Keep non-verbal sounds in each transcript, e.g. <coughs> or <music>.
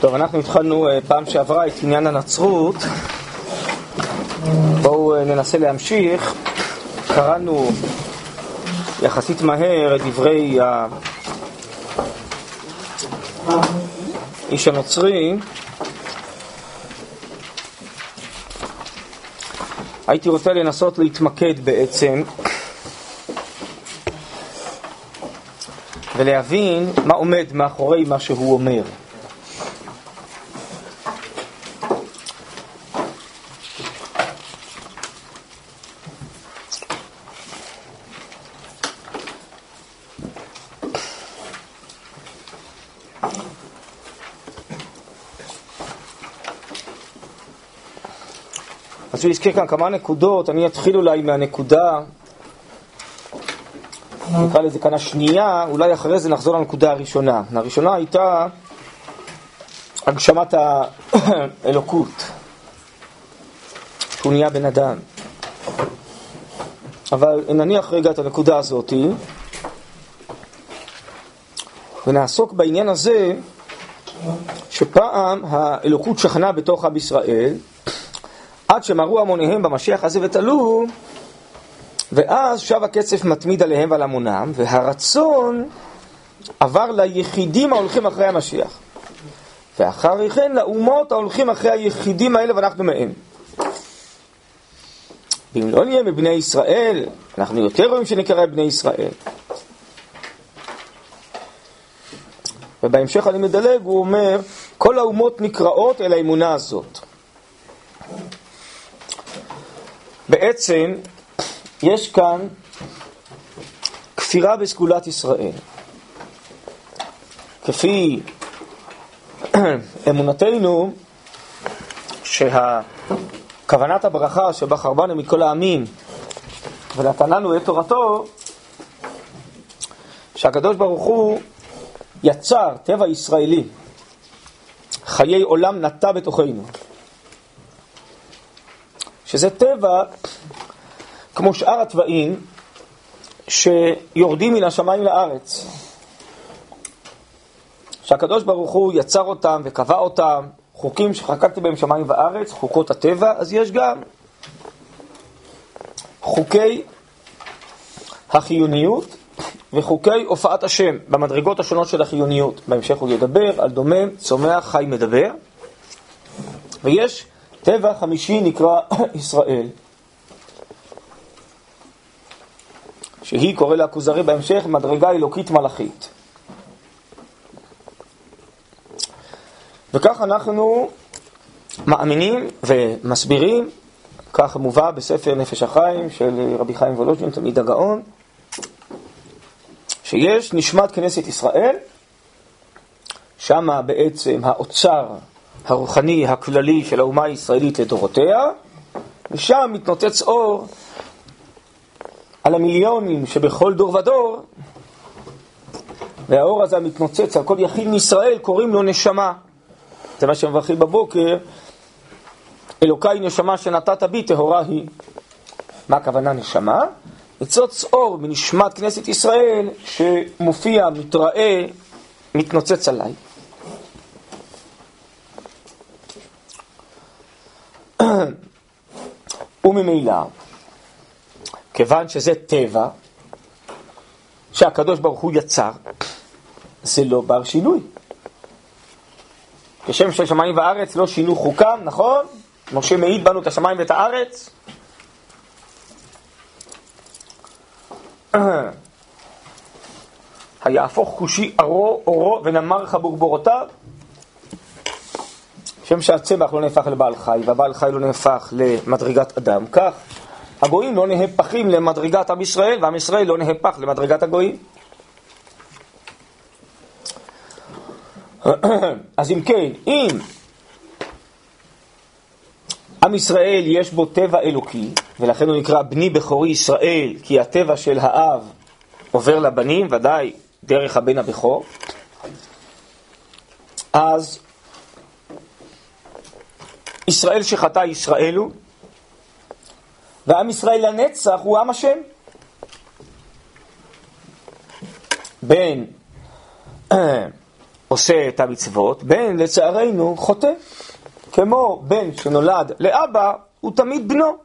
טוב, אנחנו התחלנו אה, פעם שעברה את עניין הנצרות. בואו אה, ננסה להמשיך. קראנו יחסית מהר את דברי האיש הנוצרי. הייתי רוצה לנסות להתמקד בעצם ולהבין מה עומד מאחורי מה שהוא אומר. אז הוא הזכיר כאן כמה נקודות, אני אתחיל אולי מהנקודה, נקרא לזה כאן השנייה, אולי אחרי זה נחזור לנקודה הראשונה. הראשונה הייתה הגשמת האלוקות, שהוא נהיה בן אדם. אבל נניח רגע את הנקודה הזאת, ונעסוק בעניין הזה שפעם האלוקות שכנה בתוך עם ישראל, עד שמרו המוניהם במשיח הזה ותלו, ואז שב הקצף מתמיד עליהם ועל המונם, והרצון עבר ליחידים ההולכים אחרי המשיח. ואחרי כן לאומות ההולכים אחרי היחידים האלה ואנחנו מהם. ואם לא נהיה מבני ישראל, אנחנו יותר רואים שנקרא בני ישראל. ובהמשך אני מדלג, הוא אומר, כל האומות נקראות אל האמונה הזאת. בעצם יש כאן כפירה בסגולת ישראל. כפי <clears throat> אמונתנו שהכוונת הברכה שבחר בנו מכל העמים ונתן לנו את תורתו, שהקדוש ברוך הוא יצר טבע ישראלי, חיי עולם נטע בתוכנו. שזה טבע כמו שאר התוואים שיורדים מן השמיים לארץ. שהקדוש ברוך הוא יצר אותם וקבע אותם, חוקים שחקקתי בהם שמיים וארץ, חוקות הטבע, אז יש גם חוקי החיוניות וחוקי הופעת השם במדרגות השונות של החיוניות. בהמשך הוא ידבר על דומם, צומח, חי, מדבר. ויש טבע חמישי נקרא <coughs> ישראל. שהיא, קורא לה כוזרי בהמשך, מדרגה אלוקית מלאכית. וכך אנחנו מאמינים ומסבירים, כך מובא בספר נפש החיים של רבי חיים וולוז'ין, תלמיד הגאון, שיש נשמת כנסת ישראל, שמה בעצם האוצר הרוחני הכללי של האומה הישראלית לדורותיה, ושם מתנוצץ אור על המיליונים שבכל דור ודור, והאור הזה המתנוצץ על כל יחיד מישראל, קוראים לו נשמה. זה מה שמברכים בבוקר, אלוקיי נשמה שנתת בי, טהורה היא. מה הכוונה נשמה? ניצוץ אור בנשמת כנסת ישראל שמופיע, מתראה, מתנוצץ עליי. וממילא, כיוון שזה טבע שהקדוש ברוך הוא יצר, זה לא בר שינוי. כשם ששמיים וארץ לא שינו חוקם, נכון? משה מעיד בנו את השמיים ואת הארץ. <clears throat> היהפוך כושי ארו אורו ונמר חבור בורותיו. שם שהצמח לא נהפך לבעל חי והבעל חי לא נהפך למדרגת אדם, כך הגויים לא נהפכים למדרגת עם ישראל ועם ישראל לא נהפך למדרגת הגויים. <clears throat> אז אם כן, אם עם ישראל יש בו טבע אלוקי, ולכן הוא נקרא בני בכורי ישראל, כי הטבע של האב עובר לבנים, ודאי דרך הבן הבכור, אז ישראל שחטא ישראל הוא, ועם ישראל לנצח הוא עם השם. בין <clears throat> עושה את המצוות, בן לצערנו חוטא. כמו בן שנולד לאבא, הוא תמיד בנו.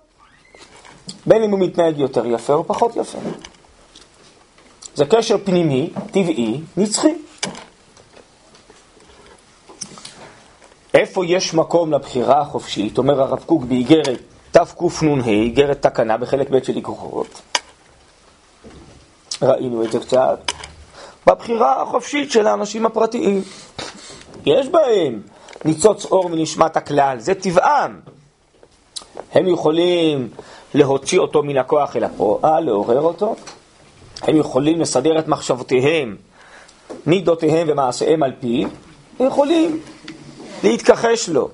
בין אם הוא מתנהג יותר יפה או פחות יפה. זה קשר פנימי, טבעי, נצחי. איפה יש מקום לבחירה החופשית, אומר הרב קוק באיגרת תקנ"ה, איגרת תקנה בחלק ב' של איגרות. ראינו את זה קצת. בבחירה החופשית של האנשים הפרטיים. יש בהם ניצוץ אור מנשמת הכלל, זה טבעם. הם יכולים להוציא אותו מן הכוח אל הפועל, לעורר אותו. הם יכולים לסדר את מחשבותיהם, מידותיהם ומעשיהם על פיו. הם יכולים להתכחש לו.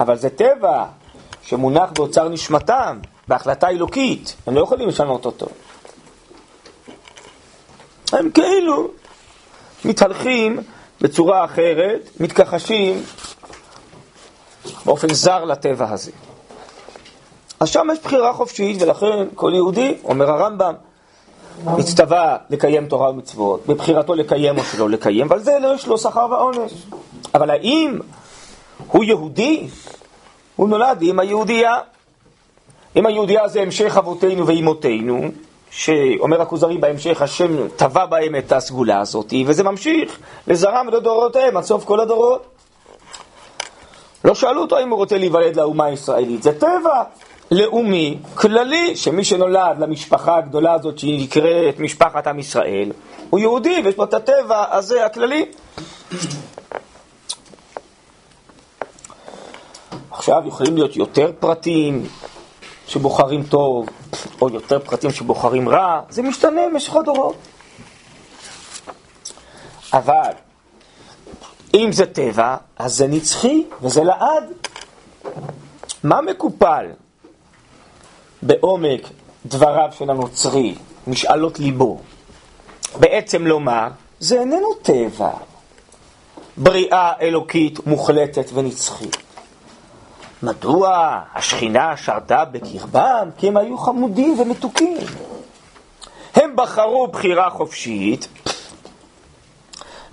אבל זה טבע שמונח באוצר נשמתם, בהחלטה אלוקית. הם לא יכולים לשנות אותו. הם כאילו מתהלכים בצורה אחרת, מתכחשים באופן זר לטבע הזה. אז שם יש בחירה חופשית, ולכן כל יהודי, אומר הרמב"ם, מצטווה לקיים תורה ומצוות, בבחירתו לקיים או שלא לקיים, ועל זה לא יש לו שכר ועונש. אבל האם הוא יהודי? הוא נולד עם היהודייה. אם היהודייה זה המשך אבותינו ואימותינו, שאומר הכוזרי בהמשך, השם טבע בהם את הסגולה הזאת, וזה ממשיך לזרם ולדורותיהם עד סוף כל הדורות. לא שאלו אותו אם הוא רוצה להיוולד לאומה הישראלית, זה טבע לאומי, כללי, שמי שנולד למשפחה הגדולה הזאת שהיא נקראת משפחת עם ישראל, הוא יהודי ויש לו את הטבע הזה הכללי. עכשיו יכולים להיות יותר פרטים שבוחרים טוב, או יותר פרטים שבוחרים רע, זה משתנה במשך הדורות. אבל אם זה טבע, אז זה נצחי וזה לעד. מה מקופל בעומק דבריו של הנוצרי, משאלות ליבו? בעצם לומר, זה איננו טבע. בריאה אלוקית מוחלטת ונצחית. מדוע השכינה שרתה בקרבם? כי הם היו חמודים ומתוקים. הם בחרו בחירה חופשית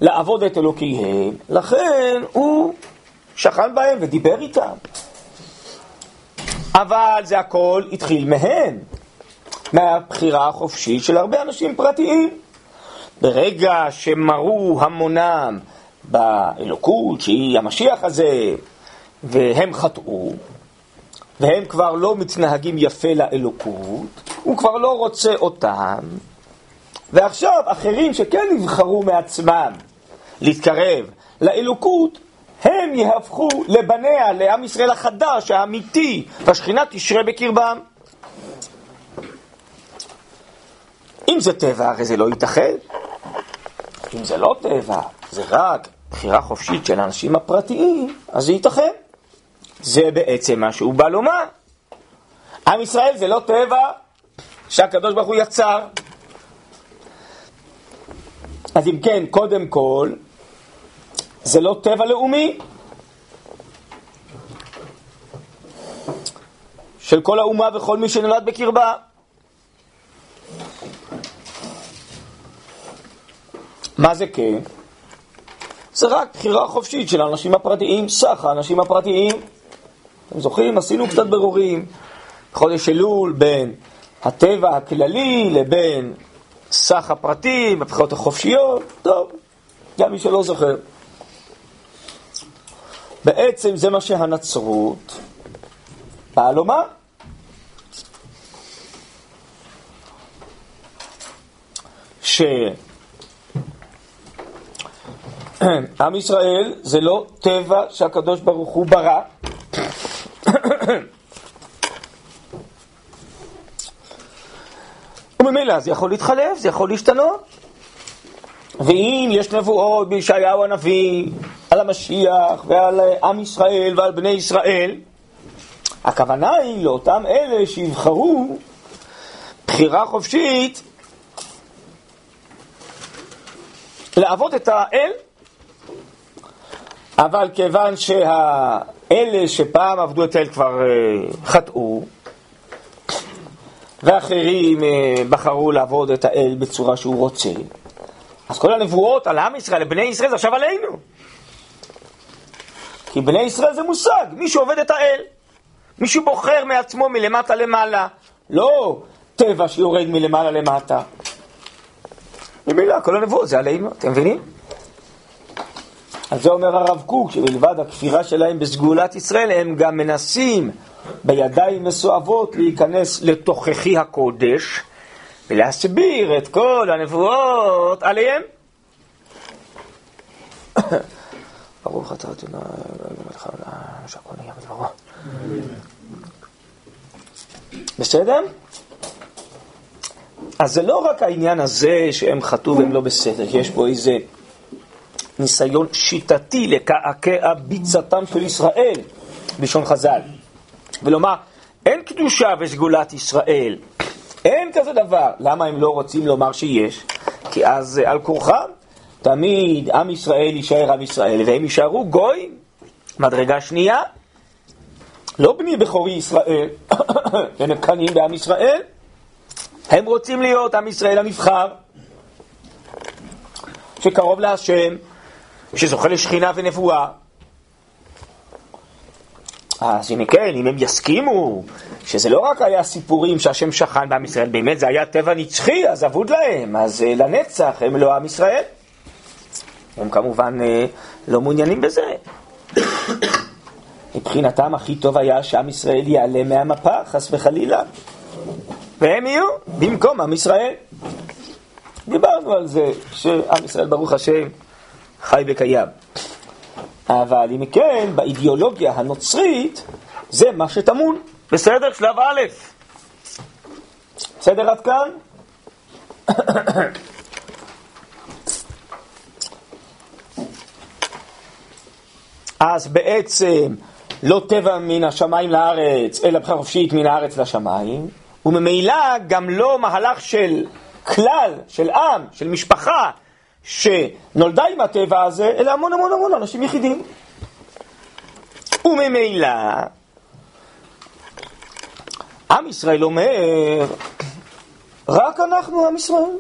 לעבוד את אלוקיהם, לכן הוא שכן בהם ודיבר איתם. אבל זה הכל התחיל מהם, מהבחירה החופשית של הרבה אנשים פרטיים. ברגע שמרו המונם באלוקות, שהיא המשיח הזה, והם חטאו, והם כבר לא מתנהגים יפה לאלוקות, הוא כבר לא רוצה אותם, ועכשיו אחרים שכן נבחרו מעצמם להתקרב לאלוקות, הם יהפכו לבניה, לעם ישראל החדש, האמיתי, והשכינה תשרה בקרבם. אם זה טבע, הרי זה לא ייתכן. אם זה לא טבע, זה רק בחירה חופשית של האנשים הפרטיים, אז זה ייתכן. זה בעצם מה שהוא בא לומר. עם ישראל זה לא טבע שהקדוש ברוך הוא יצר. אז אם כן, קודם כל, זה לא טבע לאומי של כל האומה וכל מי שנולד בקרבה. מה זה כן? זה רק בחירה חופשית של האנשים הפרטיים, סך האנשים הפרטיים. אתם זוכרים? עשינו קצת ברורים, חודש אלול, בין הטבע הכללי לבין סך הפרטים, הבחירות החופשיות, טוב, גם מי שלא זוכר. בעצם זה מה שהנצרות באה לומר. שעם ישראל זה לא טבע שהקדוש ברוך הוא ברא, <coughs> וממילא זה יכול להתחלף, זה יכול להשתנות. ואם יש נבואות בישעיהו הנביא על המשיח ועל עם ישראל ועל בני ישראל, הכוונה היא לאותם אלה שיבחרו בחירה חופשית לעבוד את האל, אבל כיוון שהאלה שפעם עבדו את האל כבר אה, חטאו, ואחרים אה, בחרו לעבוד את האל בצורה שהוא רוצה, אז כל הנבואות על עם ישראל, לבני ישראל, זה עכשיו עלינו. כי בני ישראל זה מושג, מי שעובד את האל. מי שבוחר מעצמו מלמטה למעלה, לא טבע שיורד מלמעלה למטה. ממילא כל הנבואות זה עלינו, אתם מבינים? על זה אומר הרב קוק, שמלבד הכפירה שלהם בסגולת ישראל, הם גם מנסים בידיים מסואבות להיכנס לתוככי הקודש ולהסביר את כל הנבואות עליהם. <coughs> ברוך אתה אדוני, שהכל נהיה בדברו. בסדר? אז זה לא רק העניין הזה שהם חטאו והם לא בסדר, יש פה איזה ניסיון שיטתי לקעקע ביצתם של ישראל, בלשון חז"ל. ולומר, אין קדושה וסגולת ישראל, אין כזה דבר. למה הם לא רוצים לומר שיש? כי אז על כורחם, תמיד עם ישראל יישאר עם ישראל, והם יישארו גויים. מדרגה שנייה, לא בני בכורי ישראל, <coughs> הם מקנאים בעם ישראל, הם רוצים להיות עם ישראל הנבחר, שקרוב להשם, שזוכה לשכינה ונבואה. אז אם כן, אם הם יסכימו שזה לא רק היה סיפורים שהשם שכן בעם ישראל, באמת זה היה טבע נצחי, אז אבוד להם, אז uh, לנצח הם לא עם ישראל. הם כמובן uh, לא מעוניינים בזה. <coughs> מבחינתם הכי טוב היה שעם ישראל יעלה מהמפה, חס וחלילה. והם יהיו במקום עם ישראל. דיברנו על זה שעם ישראל, ברוך השם, חי וקיים. אבל אם כן, באידיאולוגיה הנוצרית, זה מה שטמון. בסדר? שלב א'. בסדר עד כאן? אז בעצם לא טבע מן השמיים לארץ, אלא בחירה חופשית מן הארץ לשמיים, וממילא גם לא מהלך של כלל, של עם, של משפחה, שנולדה עם הטבע הזה, אלא המון המון המון אנשים יחידים. וממילא, עם ישראל אומר, רק אנחנו עם ישראל.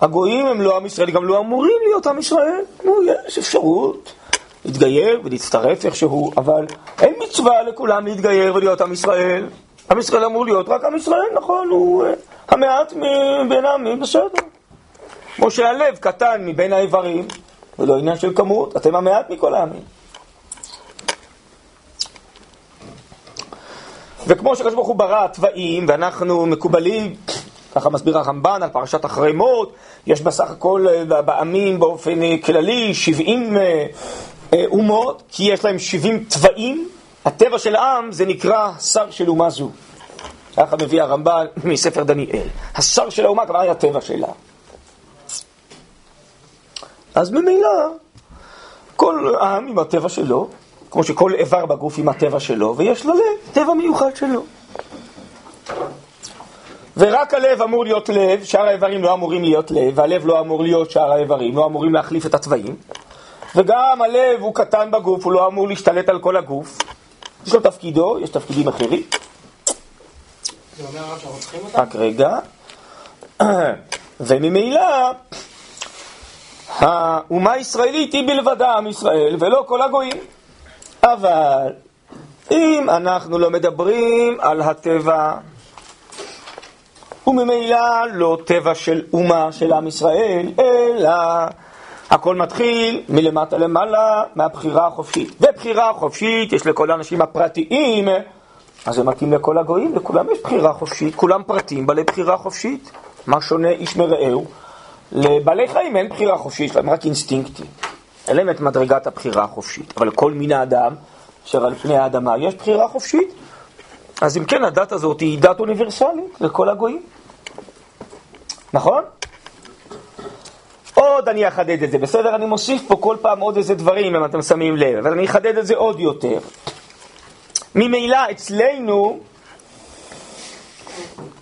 הגויים הם לא עם ישראל, גם לא אמורים להיות עם ישראל. נו, יש אפשרות להתגייר ולהצטרף איכשהו, אבל אין מצווה לכולם להתגייר ולהיות עם ישראל. עם ישראל אמור להיות רק עם ישראל, נכון, הוא uh, המעט מבין העמים, בסדר. כמו שהלב קטן מבין האיברים, ולא עניין של כמות, אתם המעט מכל העמים. וכמו שקדוש ברוך הוא ברא תוואים, ואנחנו מקובלים, ככה מסביר הרמב"ן על פרשת אחרי מות, יש בסך הכל אה, בעמים באופן כללי 70 אה, אומות, כי יש להם 70 תוואים. הטבע של העם זה נקרא שר של אומה זו. ככה מביא הרמב"ן <laughs> מספר דניאל. השר של האומה כבר היה הטבע שלה. אז ממילא, כל עם עם הטבע שלו, כמו שכל איבר בגוף עם הטבע שלו, ויש ללב טבע מיוחד שלו. ורק הלב אמור להיות לב, שאר האיברים לא אמורים להיות לב, והלב לא אמור להיות שאר האיברים, לא אמורים להחליף את התוואים. וגם הלב הוא קטן בגוף, הוא לא אמור להשתלט על כל הגוף. יש לו תפקידו, יש תפקידים אחרים. רק רגע. <clears throat> וממילא, האומה הישראלית היא בלבדה עם ישראל, ולא כל הגויים. אבל אם אנחנו לא מדברים על הטבע, וממילא לא טבע של אומה של עם ישראל, אלא הכל מתחיל מלמטה למעלה, מהבחירה החופשית. ובחירה חופשית יש לכל האנשים הפרטיים, אז זה מתאים לכל הגויים, לכולם יש בחירה חופשית, כולם פרטים, בעלי בחירה חופשית. מה שונה איש מרעהו? לבעלי חיים אין בחירה חופשית, הם רק אינסטינקטים. אין להם את מדרגת הבחירה החופשית. אבל כל מין האדם אשר על פני האדמה יש בחירה חופשית. אז אם כן, הדת הזאת היא דת אוניברסלית לכל הגויים. נכון? עוד אני אחדד את זה, בסדר? אני מוסיף פה כל פעם עוד איזה דברים, אם אתם שמים לב, אבל אני אחדד את זה עוד יותר. ממילא אצלנו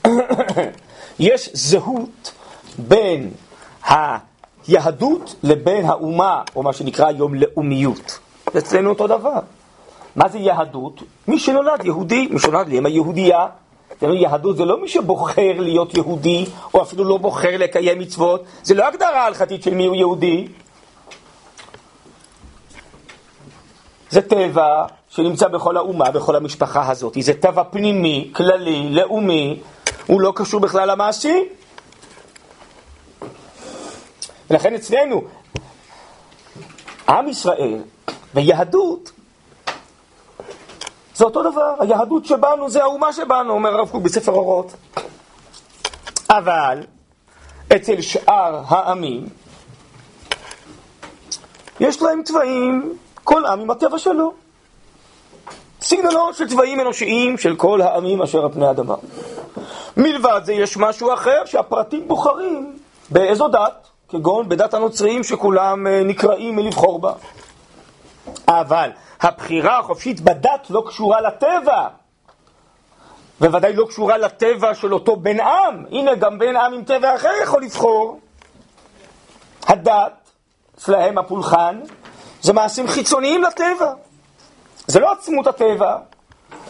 <coughs> יש זהות בין היהדות לבין האומה, או מה שנקרא היום לאומיות. אצלנו אותו דבר. מה זה יהדות? מי שנולד יהודי, מי שנולד לאמא יהודייה, יהדות זה לא מי שבוחר להיות יהודי, או אפילו לא בוחר לקיים מצוות, זה לא הגדרה הלכתית של מי הוא יהודי. זה טבע שנמצא בכל האומה, בכל המשפחה הזאת. זה טבע פנימי, כללי, לאומי, הוא לא קשור בכלל למעשי. ולכן אצלנו, עם ישראל ויהדות זה אותו דבר, היהדות שבנו זה האומה שבנו, אומר הרב קוק בספר אורות. אבל אצל שאר העמים יש להם צבעים, כל עם עם הטבע שלו. סגנונות של צבעים אנושיים של כל העמים אשר על פני האדמה. מלבד זה יש משהו אחר שהפרטים בוחרים באיזו דת, כגון בדת הנוצריים שכולם אה, נקראים מלבחור בה. אבל הבחירה החופשית בדת לא קשורה לטבע. בוודאי לא קשורה לטבע של אותו בן עם. הנה, גם בן עם עם טבע אחר יכול לבחור. הדת, אצלהם הפולחן, זה מעשים חיצוניים לטבע. זה לא עצמות הטבע.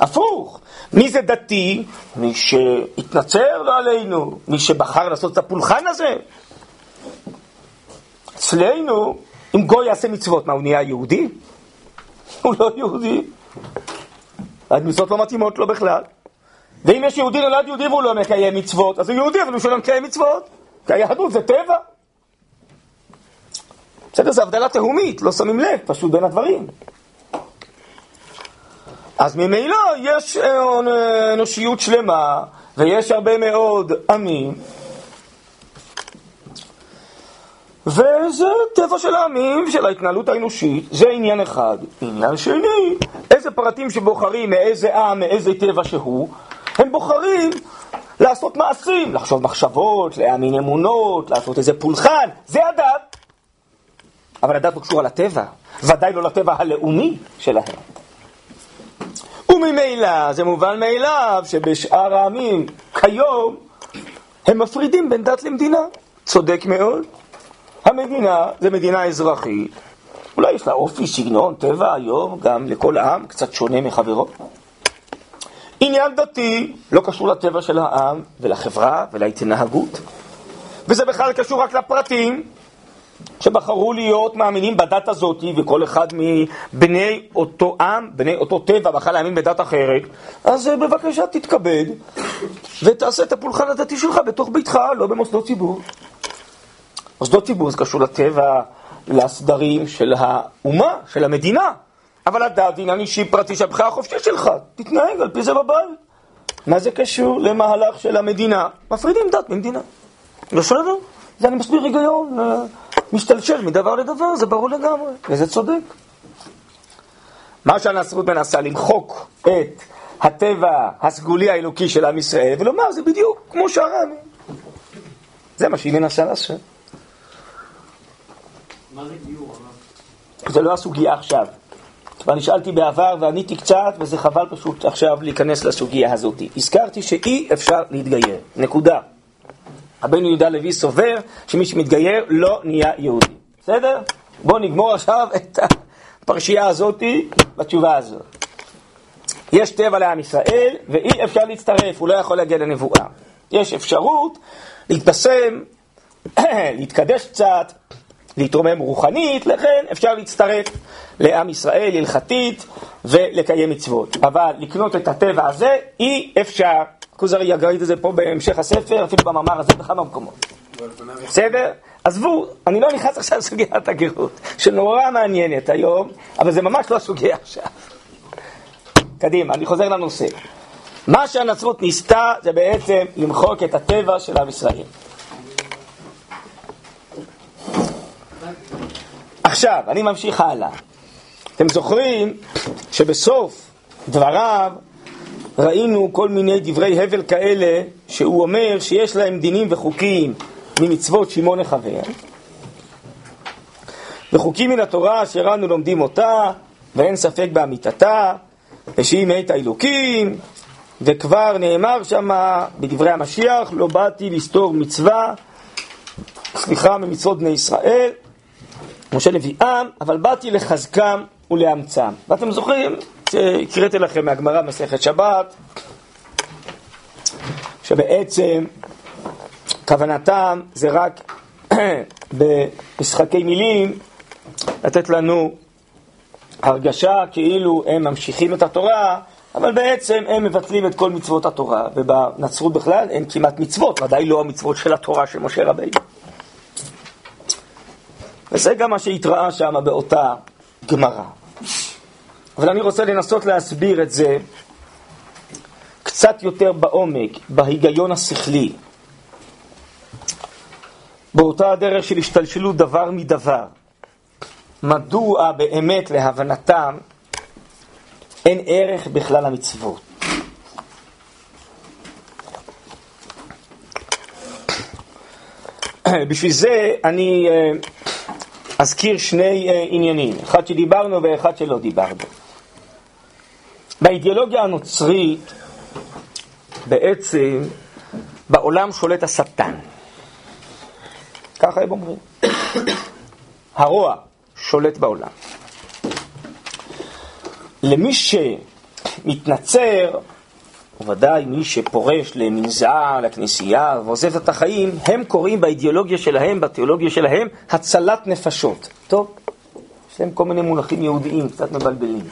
הפוך. מי זה דתי? מי שהתנצר לא עלינו, מי שבחר לעשות את הפולחן הזה. אצלנו, אם גוי יעשה מצוות, מה, הוא נהיה יהודי? הוא לא יהודי. המצוות לא מתאימות לו בכלל. ואם יש יהודי נולד יהודי והוא לא מקיים מצוות, אז הוא יהודי אבל הוא שלא מקיים מצוות. כי היהדות זה טבע. בסדר, זו הבדלה תהומית, לא שמים לב, פשוט בין הדברים. אז ממילא יש אה, אנושיות שלמה, ויש הרבה מאוד עמים וזה טבע של העמים, של ההתנהלות האנושית, זה עניין אחד. עניין שני, איזה פרטים שבוחרים מאיזה עם, מאיזה טבע שהוא, הם בוחרים לעשות מעשים, לחשוב מחשבות, להאמין אמונות, לעשות איזה פולחן, זה הדת. אבל הדת לא קשורה לטבע, ודאי לא לטבע הלאומי שלהם. וממילא זה מובן מאליו שבשאר העמים כיום הם מפרידים בין דת למדינה. צודק מאוד. המדינה זה מדינה אזרחית, אולי יש לה אופי, סגנון, טבע היום, גם לכל עם, קצת שונה מחברו. עניין דתי לא קשור לטבע של העם ולחברה ולהתנהגות, וזה בכלל קשור רק לפרטים שבחרו להיות מאמינים בדת הזאת, וכל אחד מבני אותו עם, בני אותו טבע, בחר להאמין בדת אחרת, אז אה, בבקשה תתכבד ותעשה את הפולחן הדתי שלך בתוך ביתך, לא במוסדות ציבור. מוסדות ציבור זה קשור לטבע, לסדרים של האומה, של המדינה. אבל הדת עניין אישי פרטי של הבחירה החופשית שלך, תתנהג על פי זה בבית. מה זה קשור למהלך של המדינה? מפרידים דת ממדינה. בסדר? זה אני מסביר היגיון, אה, משתלשל מדבר לדבר, זה ברור לגמרי, וזה צודק. מה שהנצרות מנסה למחוק את הטבע הסגולי האלוקי של עם ישראל ולומר זה בדיוק כמו שאר העמים. זה מה שהיא מנסה לעשות. מה זה לא הסוגיה עכשיו. ואני שאלתי בעבר ועניתי קצת, וזה חבל פשוט עכשיו להיכנס לסוגיה הזאת. הזכרתי שאי אפשר להתגייר, נקודה. רבנו יהודה לוי סובר שמי שמתגייר לא נהיה יהודי. בסדר? בואו נגמור עכשיו את הפרשייה הזאת בתשובה הזאת. יש טבע לעם ישראל, ואי אפשר להצטרף, הוא לא יכול להגיע לנבואה. יש אפשרות להתבשם, <clears throat> להתקדש קצת, להתרומם רוחנית, לכן אפשר להצטרף לעם ישראל הלכתית ולקיים מצוות. אבל לקנות את הטבע הזה אי אפשר. כוזרי יגריד את זה פה בהמשך הספר, אפילו במאמר הזה בכמה מקומות. בסדר? עזבו, אני לא נכנס עכשיו לסוגיית הגרות, שנורא מעניינת היום, אבל זה ממש לא הסוגיה עכשיו. קדימה, אני חוזר לנושא. מה שהנצרות ניסתה זה בעצם למחוק את הטבע של עם ישראל. עכשיו, אני ממשיך הלאה. אתם זוכרים שבסוף דבריו ראינו כל מיני דברי הבל כאלה שהוא אומר שיש להם דינים וחוקים ממצוות שמעון החבר וחוקים מן התורה אשר אנו לומדים אותה ואין ספק באמיתתה ושהיא מאת האלוקים וכבר נאמר שמה בדברי המשיח לא באתי לסתור מצווה סליחה ממצוות בני ישראל משה נביאם, אבל באתי לחזקם ולאמצם. ואתם זוכרים שהקראתי לכם מהגמרא מסכת שבת, שבעצם כוונתם זה רק <clears throat> במשחקי מילים לתת לנו הרגשה כאילו הם ממשיכים את התורה, אבל בעצם הם מבטלים את כל מצוות התורה, ובנצרות בכלל אין כמעט מצוות, ודאי לא המצוות של התורה של משה רבינו. וזה גם מה שהתראה שם באותה גמרא. אבל אני רוצה לנסות להסביר את זה קצת יותר בעומק, בהיגיון השכלי. באותה הדרך של השתלשלות דבר מדבר. מדוע באמת להבנתם אין ערך בכלל למצוות? <coughs> בשביל זה אני אה, אזכיר שני אה, עניינים, אחד שדיברנו ואחד שלא דיברנו. באידיאולוגיה הנוצרית בעצם בעולם שולט השטן. ככה הם אומרים. הרוע שולט בעולם. למי שמתנצר, ובוודאי מי שפורש למנזר, לכנסייה, ועוזב את החיים, הם קוראים באידיאולוגיה שלהם, בתיאולוגיה שלהם, הצלת נפשות. טוב, יש להם כל מיני מונחים יהודיים, קצת מבלבלים.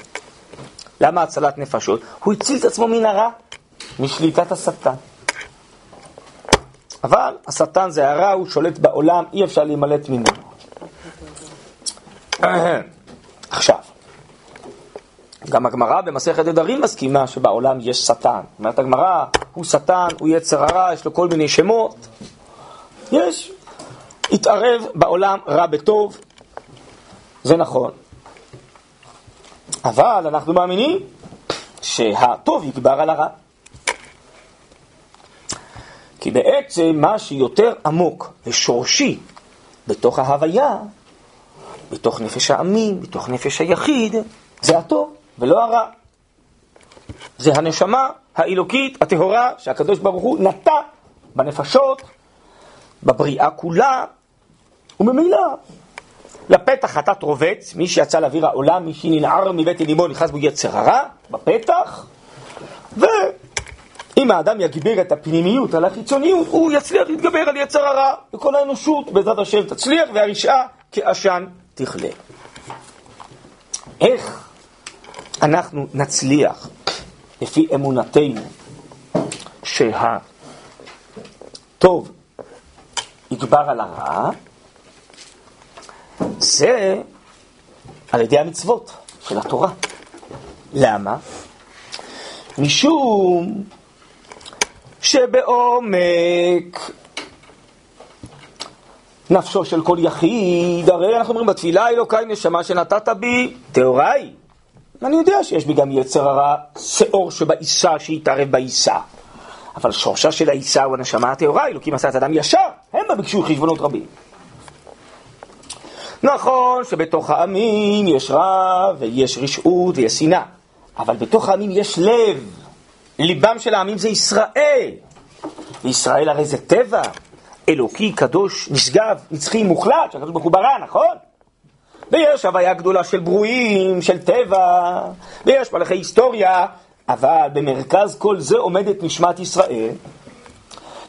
למה הצלת נפשות? הוא הציל את עצמו מן הרע, משליטת השטן. אבל השטן זה הרע, הוא שולט בעולם, אי אפשר להימלט ממנו. גם הגמרא במסכת נדרים מסכימה שבעולם יש שטן. אומרת הגמרא, הוא שטן, הוא יצר הרע, יש לו כל מיני שמות. יש, התערב בעולם רע בטוב, זה נכון. אבל אנחנו מאמינים שהטוב יגבר על הרע. כי בעצם מה שיותר עמוק ושורשי בתוך ההוויה, בתוך נפש העמים, בתוך נפש היחיד, זה הטוב ולא הרע. זה הנשמה האלוקית, הטהורה, שהקדוש ברוך הוא נטע בנפשות, בבריאה כולה, וממילא לפתח חטאת רובץ, מי שיצא לאוויר העולם, מי שננער מבית אלימו נכנס בו יצר הרע, בפתח, ואם האדם יגביר את הפנימיות על החיצוניות, הוא יצליח להתגבר על יצר הרע, וכל האנושות בעזרת השם תצליח, והרשעה כעשן תכלה. איך אנחנו נצליח, לפי אמונתנו, שהטוב יגבר על הרע, זה על ידי המצוות של התורה. למה? משום שבעומק נפשו של כל יחיד, הרי אנחנו אומרים בתפילה אלוקיי נשמה שנתת בי, טהורה היא. אני יודע שיש בי גם יצר הרע, שאור שבעיסה שיתערב בעיסה. אבל שורשה של העיסה הוא הנשמה הטהורה, אלוקים עשה את האדם ישר, הם ביקשו חשבונות רבים. נכון שבתוך העמים יש רע ויש רשעות ויש שנאה, אבל בתוך העמים יש לב. ליבם של העמים זה ישראל. וישראל הרי זה טבע, אלוקי, קדוש, נשגב, נצחי, מוחלט, שהקדוש ברוך הוא ברא, נכון? ויש הוויה גדולה של ברואים, של טבע, ויש מלאכי היסטוריה, אבל במרכז כל זה עומדת נשמת ישראל,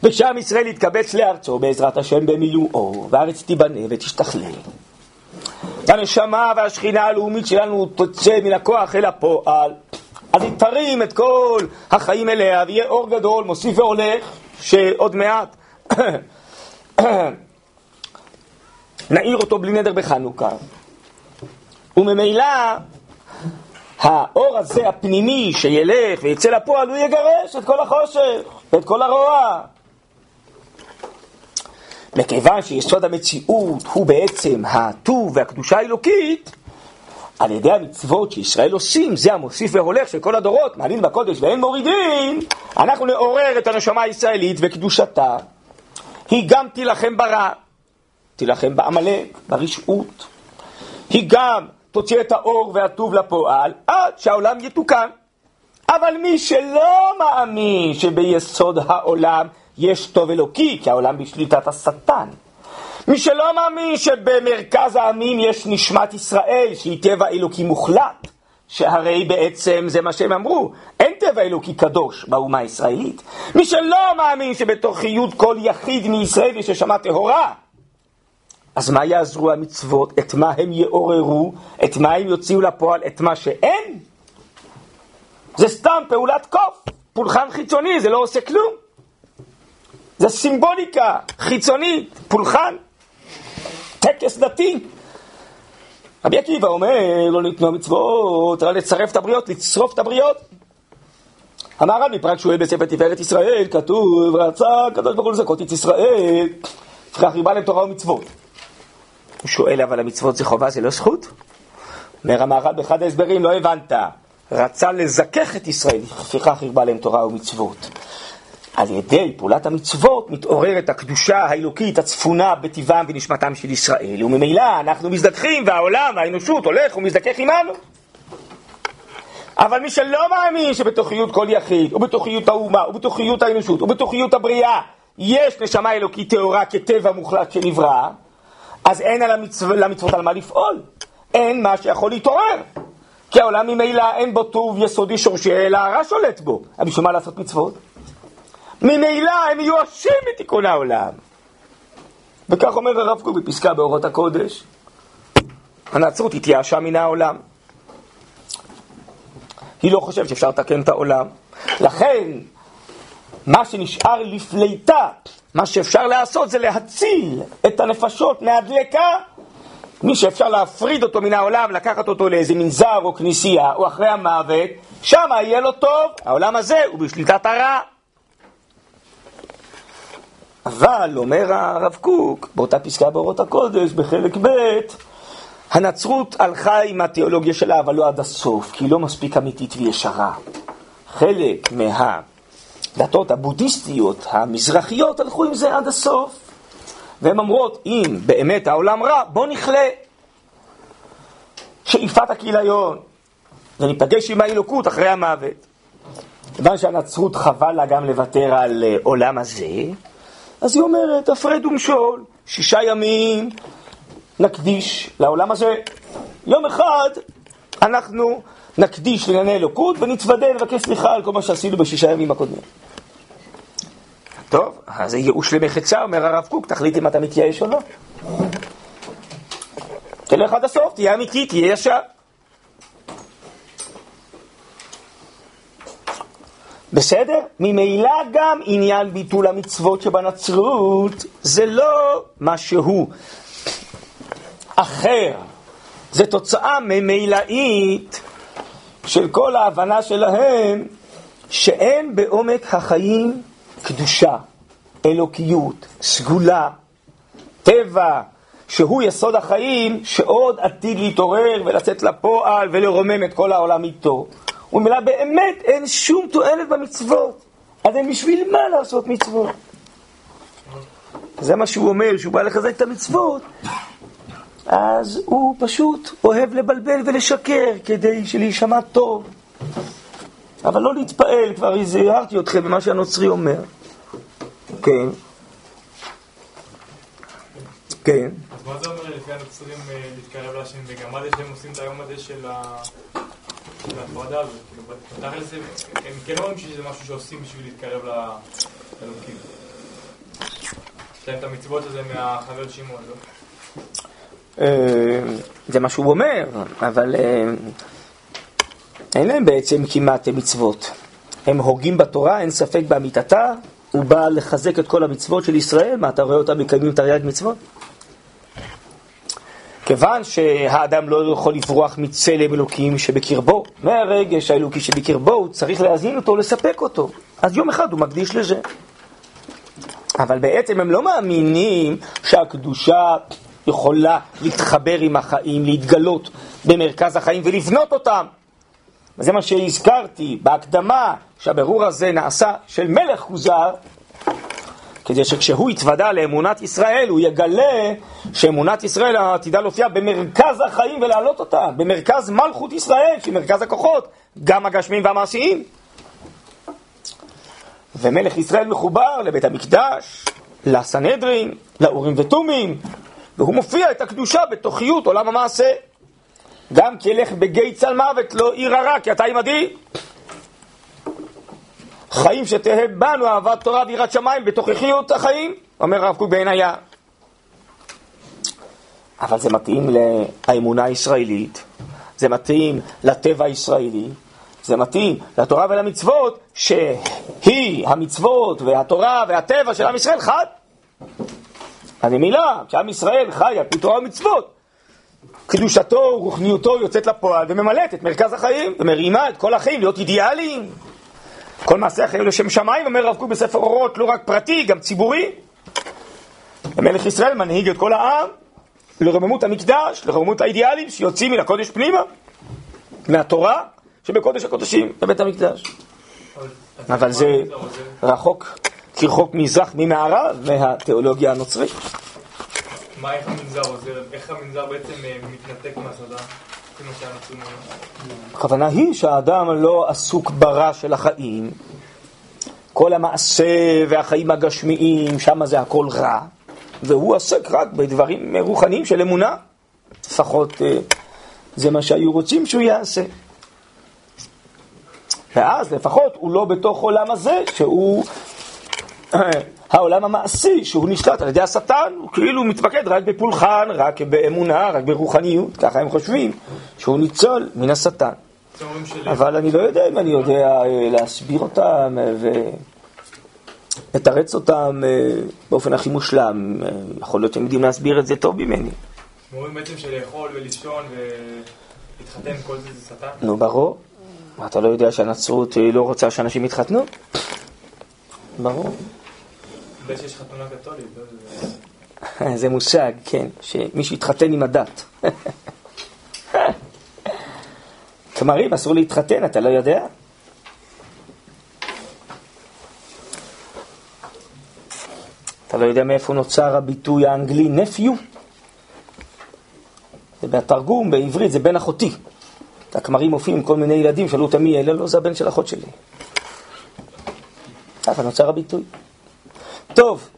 ושם ישראל יתקבץ לארצו בעזרת השם במילואו, והארץ תיבנה ותשתכלל. והנשמה והשכינה הלאומית שלנו תוצא מן הכוח אל הפועל. אז היא תרים את כל החיים אליה, ויהיה אור גדול, מוסיף והולך, שעוד מעט <coughs> נעיר אותו בלי נדר בחנוכה. וממילא האור הזה הפנימי שילך ויצא לפועל, הוא יגרש את כל החושך ואת כל הרוע. מכיוון שיסוד המציאות הוא בעצם הטוב והקדושה האלוקית, על ידי המצוות שישראל עושים, זה המוסיף והולך של כל הדורות, מעלין בקודש ואין מורידים, אנחנו נעורר את הנשמה הישראלית וקדושתה. היא גם תילחם ברע, תילחם בעמלק, ברשעות. היא גם תוציא את האור והטוב לפועל עד שהעולם יתוקן. אבל מי שלא מאמין שביסוד העולם יש טוב אלוקי, כי העולם בשליטת השטן. מי שלא מאמין שבמרכז העמים יש נשמת ישראל, שהיא טבע אלוקי מוחלט, שהרי בעצם זה מה שהם אמרו, אין טבע אלוקי קדוש באומה הישראלית. מי שלא מאמין שבתוכיות כל יחיד מישראל יש נשמה טהורה, אז מה יעזרו המצוות? את מה הם יעוררו? את מה הם יוציאו לפועל? את מה שאין? זה סתם פעולת קוף, פולחן חיצוני, זה לא עושה כלום. זה סימבוליקה חיצונית, פולחן, טקס דתי. רבי עקיבא אומר, לא ניתנו המצוות, אלא לצרף את הבריות, לצרוף את הבריות. המהר"ל מפרק שואל בספר תפארת ישראל, כתוב, רצה הקדוש ברוך הוא לזכות את ישראל, לפיכך ריבה להם תורה ומצוות. הוא שואל, אבל המצוות זה חובה, זה לא זכות? אומר המהר"ל באחד ההסברים, לא הבנת. רצה לזכך את ישראל, לפיכך הרבה להם תורה ומצוות. על ידי פעולת המצוות מתעוררת הקדושה האלוקית הצפונה בטבעם ונשמתם של ישראל, וממילא אנחנו מזדככים והעולם, האנושות, הולך ומזדכך עמנו. אבל מי שלא מאמין שבתוכיות כל יחיד, ובתוכיות האומה, ובתוכיות האנושות, ובתוכיות הבריאה, יש נשמה אלוקית טהורה כטבע מוחלט שנברא, אז אין על המצו... למצוות על מה לפעול. אין מה שיכול להתעורר. כי העולם ממילא אין בו טוב יסודי שורשי, אלא הרע שולט בו. אבל בשביל מה לעשות מצוות? ממילא הם מיואשים מתיקון העולם. וכך אומר הרב קוק בפסקה באורות הקודש. הנצרות התייאשה מן העולם. היא לא חושבת שאפשר לתקן את העולם. לכן, מה שנשאר לפליטה, מה שאפשר לעשות זה להציל את הנפשות מהדלקה מי שאפשר להפריד אותו מן העולם, לקחת אותו לאיזה מנזר או כנסייה, או אחרי המוות, שם יהיה לו טוב, העולם הזה הוא בשליטת הרע. אבל, אומר הרב קוק, באותה פסקה באורות הקודש, בחלק ב', הנצרות הלכה עם התיאולוגיה שלה, אבל לא עד הסוף, כי היא לא מספיק אמיתית וישרה. חלק מהדתות הבודהיסטיות המזרחיות הלכו עם זה עד הסוף. והן אומרות, אם באמת העולם רע, בוא נכלה. שאיפת הכיליון, וניפגש עם האלוקות אחרי המוות. כיוון שהנצרות חבל לה גם לוותר על אה, עולם הזה, אז היא אומרת, הפרד ומשול, שישה ימים נקדיש לעולם הזה. יום אחד אנחנו נקדיש לענייני אלוקות ונתוודה לבקש סליחה על כל מה שעשינו בשישה ימים הקודמים. טוב, אז זה ייאוש למחצה, אומר הרב קוק, תחליט אם אתה מתייאש או לא. תלך עד הסוף, תהיה אמיתי, תהיה ישר. בסדר? ממילא גם עניין ביטול המצוות שבנצרות זה לא משהו אחר, זה תוצאה ממילאית של כל ההבנה שלהם שאין בעומק החיים קדושה, אלוקיות, סגולה, טבע, שהוא יסוד החיים, שעוד עתיד להתעורר ולצאת לפועל ולרומם את כל העולם איתו. ומילא באמת אין שום תועלת במצוות. אז אין בשביל מה לעשות מצוות? זה מה שהוא אומר, שהוא בא לחזק את המצוות, אז הוא פשוט אוהב לבלבל ולשקר כדי שלהישמע טוב. אבל לא להתפעל, כבר הזהרתי אתכם במה שהנוצרי אומר. כן. כן. אז מה זה אומר לפי הנוצרים אה, להתקרב להשם, וגם מה זה שהם עושים את היום הזה של ההפרדה הזאת? כאילו, הם כן אומרים שזה משהו שעושים בשביל להתקרב לאלוקים. יש להם את המצוות הזה מהחבר שמעון, לא? אה, זה מה שהוא אומר, אבל אה, אין להם בעצם כמעט מצוות. הם הוגים בתורה, אין ספק באמיתתה, הוא בא לחזק את כל המצוות של ישראל, מה אתה רואה אותם מקיימים תרי"ג מצוות? כיוון שהאדם לא יכול לברוח מצלם אלוקים שבקרבו, מהרגש האלוקי שבקרבו הוא צריך להזין אותו, לספק אותו. אז יום אחד הוא מקדיש לזה. אבל בעצם הם לא מאמינים שהקדושה יכולה להתחבר עם החיים, להתגלות במרכז החיים ולבנות אותם. וזה מה שהזכרתי בהקדמה, שהבירור הזה נעשה של מלך כוזר, כדי שכשהוא יתוודע לאמונת ישראל, הוא יגלה שאמונת ישראל עתידה להופיע במרכז החיים ולהעלות אותה, במרכז מלכות ישראל, שהיא מרכז הכוחות, גם הגשמיים והמעשיים. ומלך ישראל מחובר לבית המקדש, לסנהדרין, לאורים ותומים, והוא מופיע את הקדושה בתוכיות עולם המעשה. גם כי ילך בגיא צל מוות לא עיר הרע, כי אתה עמדי. חיים שתהא בנו אהבת תורה ויראת שמיים בתוכחיות החיים, אומר הרב קוק בעינייה. אבל זה מתאים לאמונה הישראלית, זה מתאים לטבע הישראלי, זה מתאים לתורה ולמצוות, שהיא, המצוות והתורה והטבע של עם ישראל חד. ממילא, כשעם ישראל חי על פי תורה ומצוות, קדושתו ורוחניותו יוצאת לפועל וממלאת את מרכז החיים ומרימה את כל החיים להיות אידיאליים. כל מעשה החיים לשם שמיים, אומר הרב קוק בספר אורות, לא רק פרטי, גם ציבורי. ומלך ישראל מנהיג את כל העם לרוממות המקדש, לרוממות האידיאלים שיוצאים מן הקודש פנימה, מהתורה שבקודש הקודשים, בבית המקדש. אבל זה רחוק כרחוק מזרח ממערב מהתיאולוגיה הנוצרית. מה, איך המנזר עוזר? איך המנזר בעצם אה, מתנתק מהסעדה? הכוונה היא שהאדם לא עסוק ברע של החיים, כל המעשה והחיים הגשמיים, שם זה הכל רע, והוא עסק רק בדברים רוחניים של אמונה. לפחות אה, זה מה שהיו רוצים שהוא יעשה. ואז לפחות הוא לא בתוך עולם הזה, שהוא העולם המעשי, שהוא נשלט על ידי השטן, הוא כאילו מתמקד רק בפולחן, רק באמונה, רק ברוחניות, ככה הם חושבים, שהוא ניצול מן השטן. אבל אני לא יודע אם אני יודע אה, להסביר אותם אה, ולתרץ אותם אה, באופן הכי מושלם. יכול להיות שהם יודעים להסביר את זה טוב ממני. אומרים בעצם שלאכול ולישון ולהתחתן, כל זה זה שטן? נו, ברור. אתה לא יודע שהנצרות לא רוצה שאנשים יתחתנו? ברור. לא <laughs> זה מושג, כן, שמישהו יתחתן עם הדת. <laughs> כלומר, אם אסור להתחתן, אתה לא יודע? אתה לא יודע מאיפה נוצר הביטוי האנגלי נפיו? ובתרגום בעברית זה בן אחותי. הכמרים מופיעים עם כל מיני ילדים, שאלו אותם מי אלה? לא, זה הבן של אחות שלי. ככה נוצר הביטוי. טוב,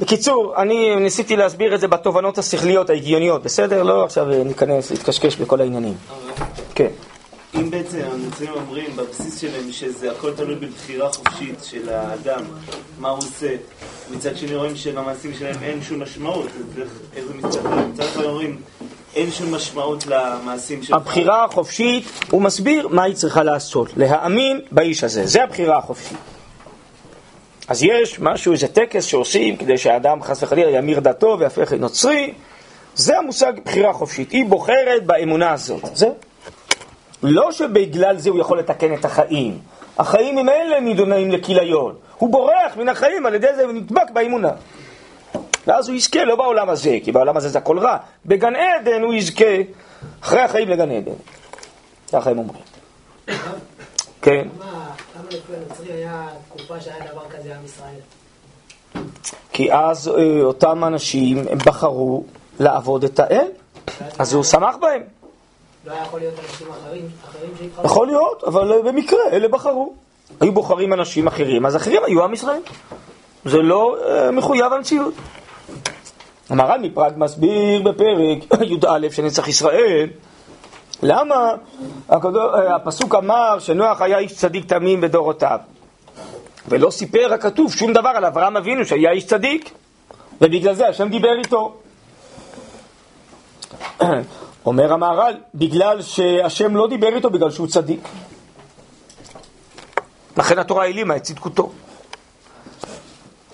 בקיצור, אני ניסיתי להסביר את זה בתובנות השכליות, ההגיוניות, בסדר? לא עכשיו ניכנס, להתקשקש בכל העניינים. כן. אם בעצם הנוצרים אומרים בבסיס שלהם שזה הכל תלוי בבחירה חופשית של האדם, מה הוא עושה, מצד שני רואים שלמעשים שלהם אין שום משמעות, איך זה מסתכל? מצד אחד אומרים אין שום משמעות למעשים שלהם. הבחירה החופשית, הוא מסביר מה היא צריכה לעשות, להאמין באיש הזה, זה הבחירה החופשית. אז יש משהו, איזה טקס שעושים כדי שהאדם חס וחלילה ימיר דתו ויהפך לנוצרי, זה המושג בחירה חופשית. היא בוחרת באמונה הזאת. זה. לא שבגלל זה הוא יכול לתקן את החיים. החיים הם אלה נידונים לכיליון. הוא בורח מן החיים, על ידי זה הוא נדבק באמונה. ואז הוא יזכה לא בעולם הזה, כי בעולם הזה זה הכל רע. בגן עדן הוא יזכה אחרי החיים לגן עדן. ככה הם אומרים. כן. כי אז אה, אותם אנשים, בחרו לעבוד את האל, אז הוא שמח בהם. לא יכול להיות אנשים אחרים שיבחרו? יכול להיות, אבל אה, במקרה, אלה בחרו. היו בוחרים אנשים אחרים, אז אחרים היו עם ישראל. זה לא uh, מחויב המציאות. המהר"ל מפראג מסביר בפרק <clears throat> י"א של נצח ישראל למה הפסוק אמר שנוח היה איש צדיק תמים בדורותיו ולא סיפר הכתוב שום דבר על אברהם אבינו שהיה איש צדיק ובגלל זה השם דיבר איתו. <clears throat> אומר המהר"ל, בגלל שהשם לא דיבר איתו בגלל שהוא צדיק. לכן התורה העלימה את צדקותו.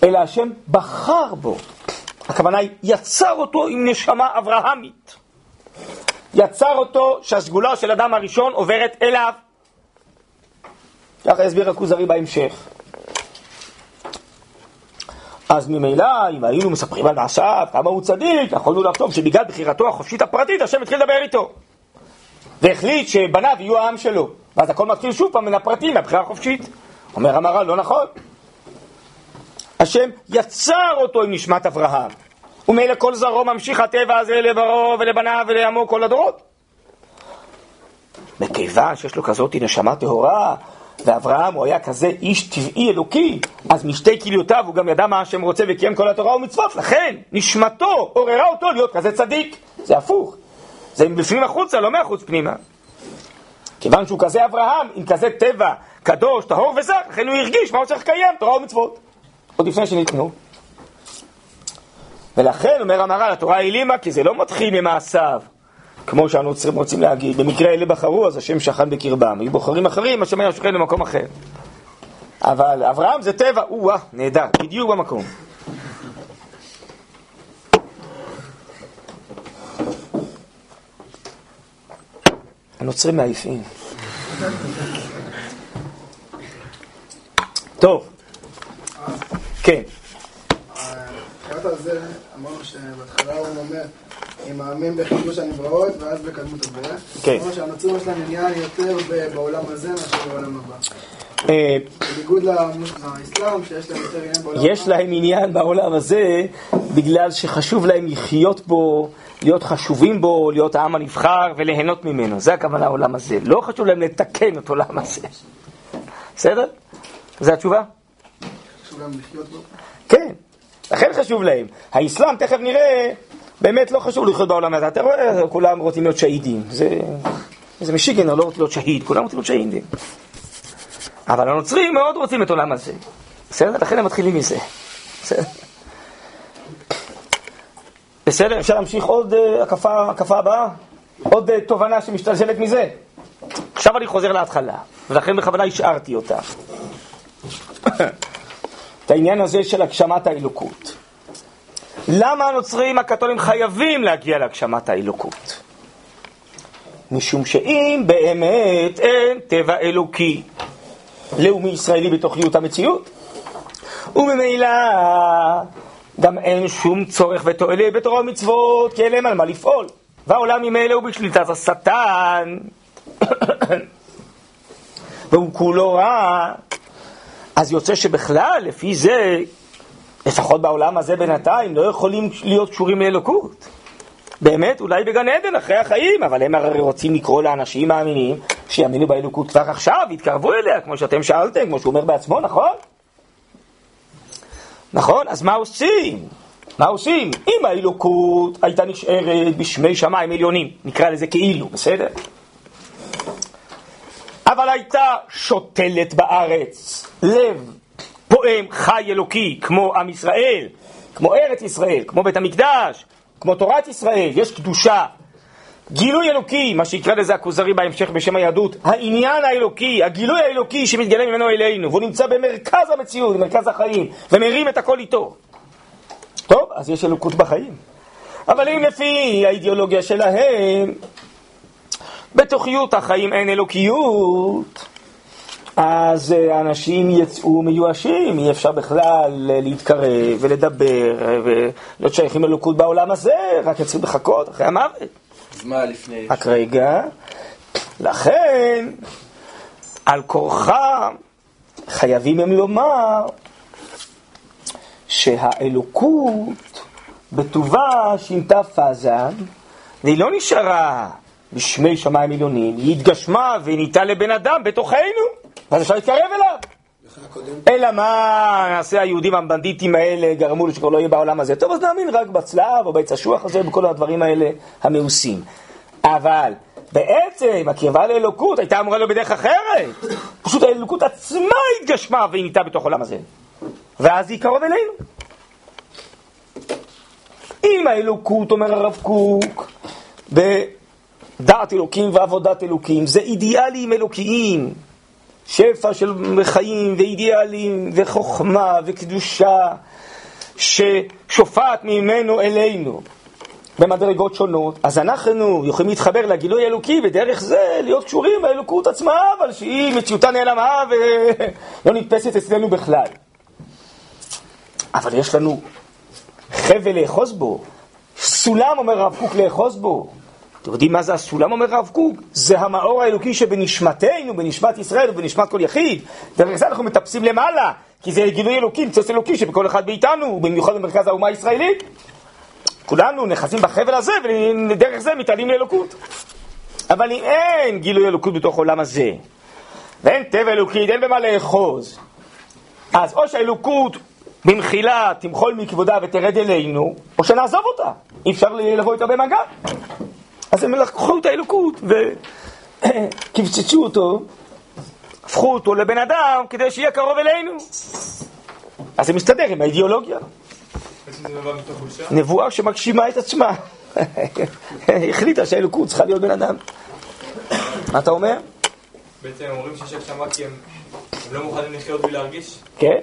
אלא השם בחר בו. הכוונה היא, יצר אותו עם נשמה אברהמית. יצר אותו שהסגולה של אדם הראשון עוברת אליו. ככה יסביר הכוזרי בהמשך. אז ממילא, אם היינו מספרים על מעשיו, כמה הוא צדיק, יכולנו לחשוב שבגלל בחירתו החופשית הפרטית, השם התחיל לדבר איתו. והחליט שבניו יהיו העם שלו. ואז הכל מתחיל שוב פעם מן הפרטים, מהבחירה החופשית. אומר המהר"ל, לא נכון. השם יצר אותו עם נשמת אברהם. ומילא כל זרעו ממשיך הטבע הזה לברו ולבניו ולעמו כל הדורות. מכיוון שיש לו כזאת נשמה טהורה, ואברהם הוא היה כזה איש טבעי אלוקי, אז משתי כליותיו הוא גם ידע מה השם רוצה וקיים כל התורה ומצוות, לכן נשמתו עוררה אותו להיות כזה צדיק. זה הפוך. זה מבפנים החוצה, לא מהחוץ פנימה. כיוון שהוא כזה אברהם, עם כזה טבע, קדוש, טהור וזך, לכן הוא הרגיש מה הוא צריך לקיים, תורה ומצוות. עוד לפני שניתנו. ולכן אומר המהר"ל, התורה העלימה, כי זה לא מתחיל ממעשיו, כמו שהנוצרים רוצים להגיד. במקרה אלה בחרו, אז השם שכן בקרבם. היו בוחרים אחרים, השם היה שוכן במקום אחר. אבל אברהם זה טבע, או-אה, נהדר, בדיוק במקום. הנוצרים מעייפים. טוב, כן. הקטע הזה, אמרנו שבהתחלה הוא אומר, אני מאמין בחידוש הנבראות ואז בקדמות הבריאה. כן. אמרנו שהנוצרים יש להם עניין יותר בעולם הזה מאשר בעולם הבא. אה, בניגוד לאסלאם, שיש להם יותר עניין בעולם הבא. יש להם עניין בעולם הזה בגלל שחשוב להם לחיות בו, להיות חשובים בו, להיות העם הנבחר וליהנות ממנו. זה הכוונה העולם הזה. לא חשוב להם לתקן את עולם הזה. בסדר? זו התשובה? חשוב להם לחיות בו. כן, לכן חשוב להם. האסלאם, תכף נראה, באמת לא חשוב לחיות בעולם הזה. אתה רואה, כולם רוצים להיות שהידים. זה, זה משיגנר, לא רוצים להיות שהיד, כולם רוצים להיות שהידים. אבל הנוצרים מאוד רוצים את העולם הזה. בסדר? לכן הם מתחילים מזה. בסדר? בסדר? אפשר להמשיך עוד אה, הקפה, הקפה הבאה? עוד אה, תובנה שמשתלשלת מזה? עכשיו אני חוזר להתחלה, ולכן בכוונה השארתי אותה. את העניין הזה של הגשמת האלוקות. למה הנוצרים הקתולים חייבים להגיע להגשמת האלוקות? משום שאם באמת אין טבע אלוקי לאומי ישראלי בתוכיות המציאות, וממילא גם אין שום צורך ותועלת בתורה ומצוות, כי אין להם על מה לפעול. והעולם ממילא הוא בשליטת השטן, <coughs> והוא כולו רע. אז יוצא שבכלל, לפי זה, לפחות בעולם הזה בינתיים, לא יכולים להיות קשורים לאלוקות. באמת, אולי בגן עדן, אחרי החיים, אבל הם הרי רוצים לקרוא לאנשים מאמינים שיאמינו באלוקות כבר עכשיו, יתקרבו אליה, כמו שאתם שאלתם, כמו שהוא אומר בעצמו, נכון? נכון? אז מה עושים? מה עושים? אם האלוקות הייתה נשארת בשמי שמיים עליונים, נקרא לזה כאילו, בסדר? אבל הייתה שותלת בארץ, לב פועם חי אלוקי, כמו עם ישראל, כמו ארץ ישראל, כמו בית המקדש, כמו תורת ישראל, יש קדושה, גילוי אלוקי, מה שיקרא לזה הכוזרי בהמשך בשם היהדות, העניין האלוקי, הגילוי האלוקי שמתגלה ממנו אלינו, והוא נמצא במרכז המציאות, במרכז החיים, ומרים את הכל איתו. טוב, אז יש אלוקות בחיים. אבל אם לפי האידיאולוגיה שלהם, בתוכיות החיים אין אלוקיות, אז אה, האנשים יצאו מיואשים, אי אפשר בכלל אה, להתקרב ולדבר אה, ולהיות שייכים לאלוקות בעולם הזה, רק יצאו לחכות אחרי המוות. אז מה לפני? רק רגע, לכן, על כורחם, חייבים הם לומר שהאלוקות בטובה שינתה פאזה, והיא לא נשארה בשמי שמיים עליונים, היא התגשמה ונהייתה לבן אדם בתוכנו, אז אפשר להתקרב אליו. אלא מה נעשה היהודים הבנדיטים האלה גרמו לו שכבר לא יהיה בעולם הזה? טוב, אז נאמין רק בצלב או בעץ אשוח הזה ובכל הדברים האלה המאוסים. אבל בעצם הקרבה לאלוקות הייתה אמורה להיות בדרך אחרת. פשוט האלוקות עצמה התגשמה והיא נהייתה בתוך העולם הזה. ואז היא קרוב אלינו. אם האלוקות, אומר הרב קוק, בדעת אלוקים ועבודת אלוקים, זה אידיאלים אלוקיים. שפע של חיים ואידיאלים וחוכמה וקדושה ששופעת ממנו אלינו במדרגות שונות, אז אנחנו יכולים להתחבר לגילוי האלוקי ודרך זה להיות קשורים באלוקות עצמה, אבל שהיא מציאותה נעלמה ולא נתפסת אצלנו בכלל. אבל יש לנו חבל לאחוז בו, סולם, אומר הרב קוק, לאחוז בו. אתם יודעים מה זה הסולם, אומר הרב קוק? זה המאור האלוקי שבנשמתנו, בנשמת ישראל ובנשמת כל יחיד. דרך זה אנחנו מטפסים למעלה, כי זה גילוי אלוקי, ניצוץ אלוקי שבכל אחד מאיתנו, במיוחד במרכז האומה הישראלית. כולנו נחזים בחבל הזה, ודרך זה מתעלים לאלוקות. אבל אם אין גילוי אלוקות בתוך העולם הזה, ואין טבע אלוקי, אין במה לאחוז, אז או שהאלוקות במחילה תמחול מכבודה ותרד אלינו, או שנעזוב אותה. אי אפשר לבוא איתה במגע. אז הם לקחו את האלוקות וקבצצו אותו, הפכו אותו לבן אדם כדי שיהיה קרוב אלינו. אז זה מסתדר עם האידיאולוגיה. נבואה שמגשימה את עצמה. <laughs> החליטה שהאלוקות צריכה להיות בן אדם. מה אתה אומר? בעצם הם אומרים שיש הגשמה כי הם הם לא מוכנים לחיות בלי להרגיש? כן,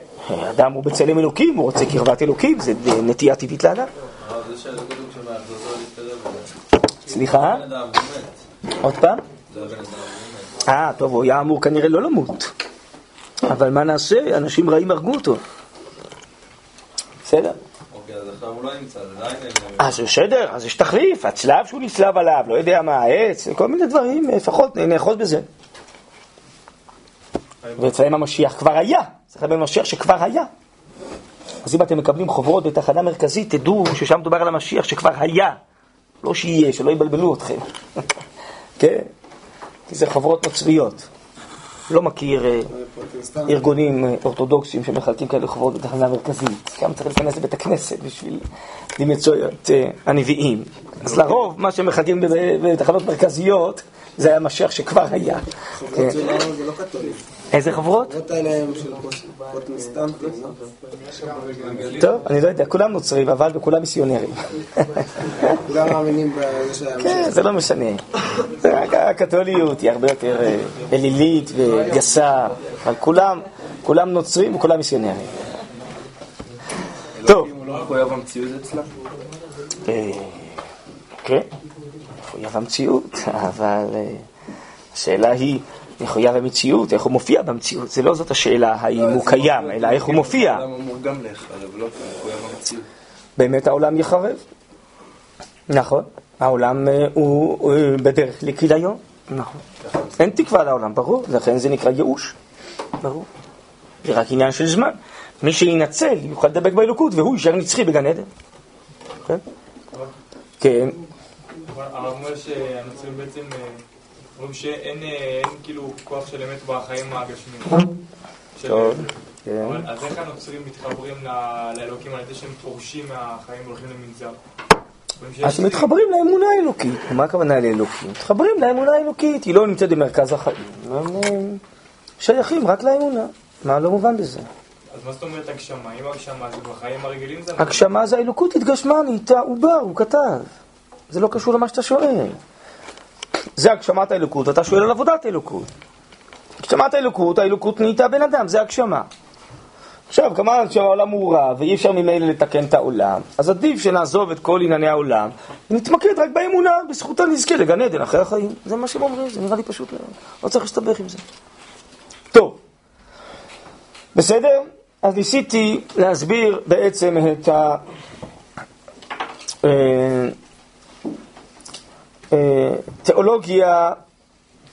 אדם הוא בצלם אלוקים, הוא רוצה קרבת אלוקים, זה נטייה טבעית לאדם. הרב, זה שהאלוקות הוא שומע, זה עוזר להתקרב אליה. סליחה? עוד פעם? אה, טוב, הוא היה אמור כנראה לא למות. אבל מה נעשה? אנשים רעים הרגו אותו. בסדר. אוקיי, אז לא. אז בסדר, אז יש תחליף, הצלב שהוא נצלב עליו, לא יודע מה, העץ, כל מיני דברים, לפחות נאחוז בזה. ואצלם המשיח כבר היה, צריך לדבר משיח שכבר היה. אז אם אתם מקבלים חוברות בתחנה מרכזית, תדעו ששם מדובר על המשיח שכבר היה, לא שיהיה, שלא יבלבלו אתכם. <laughs> כן? כי זה חוברות נוצריות. לא מכיר אה, ארגונים אה, אורתודוקסים שמחלקים כאלה חוברות בתחנה מרכזית. גם צריך להיכנס לבית הכנסת בשביל למצוא את אה, הנביאים. אז לרוב, מה שמחלקים בב- בתחנות מרכזיות, זה היה משיח שכבר היה. כן. זה לא- קתולים. איזה חוברות? החברות האלה הם של פרוטסטנטים, לא? טוב, אני לא יודע, כולם נוצרים, אבל וכולם מיסיונרים. כולם מאמינים בזה שהיה כן, זה לא משנה. הקתוליות היא הרבה יותר אה, אלילית וגסה, אבל כולם, כולם נוצרים וכולם מיסיונרים. טוב. הוא לא מחויב המציאות אצלם? אה, כן, מחויב המציאות, <laughs> אבל אה, השאלה היא, מחויב המציאות, איך הוא מופיע במציאות, זה לא זאת השאלה האם הוא קיים, אלא איך הוא מופיע. גם להיחרב, לא. באמת העולם יחרב. נכון, העולם אה, הוא הוא בדרך לכיליון, נכון. אין תקווה לעולם, ברור, לכן זה נקרא ייאוש, ברור. זה רק עניין של זמן. מי שינצל יוכל לדבק באלוקות, והוא יישאר נצחי בגן עדן. כן? כן, אבל הרב אומר שהנוצרים בעצם אה, אומרים שאין אה, כאילו כוח של אמת בחיים הגשמיים. טוב, כן. אז איך הנוצרים מתחברים לאלוקים על ידי שהם פורשים מהחיים והולכים למנזר? אז מתחברים לאמונה האלוקית. מה הכוונה לאלוקים? מתחברים לאמונה האלוקית, היא לא נמצאת במרכז החיים. הם אה, שייכים רק לאמונה. מה לא מובן בזה? אז מה זאת אומרת הגשמה? אם הגשמה זה בחיים הרגילים זה... הגשמה זה האלוקות התגשמה, נהייתה עובר, הוא כתב. זה לא קשור למה שאתה שואל. זה הגשמת האלוקות, ואתה שואל על עבודת האלוקות. הגשמת האלוקות, האלוקות נהייתה בן אדם, זה הגשמה. עכשיו, כמובן שהעולם הוא רע, ואי אפשר ממילא לתקן את העולם, אז עדיף שנעזוב את כל ענייני העולם, ונתמקד רק באמונה, בזכותה נזכה לגן עדן אחרי החיים. זה מה שהם אומרים, זה נראה לי פשוט מאוד. לא צריך להסתבך עם זה. טוב, בסדר? אז ניסיתי להסביר בעצם את ה... אה, תיאולוגיה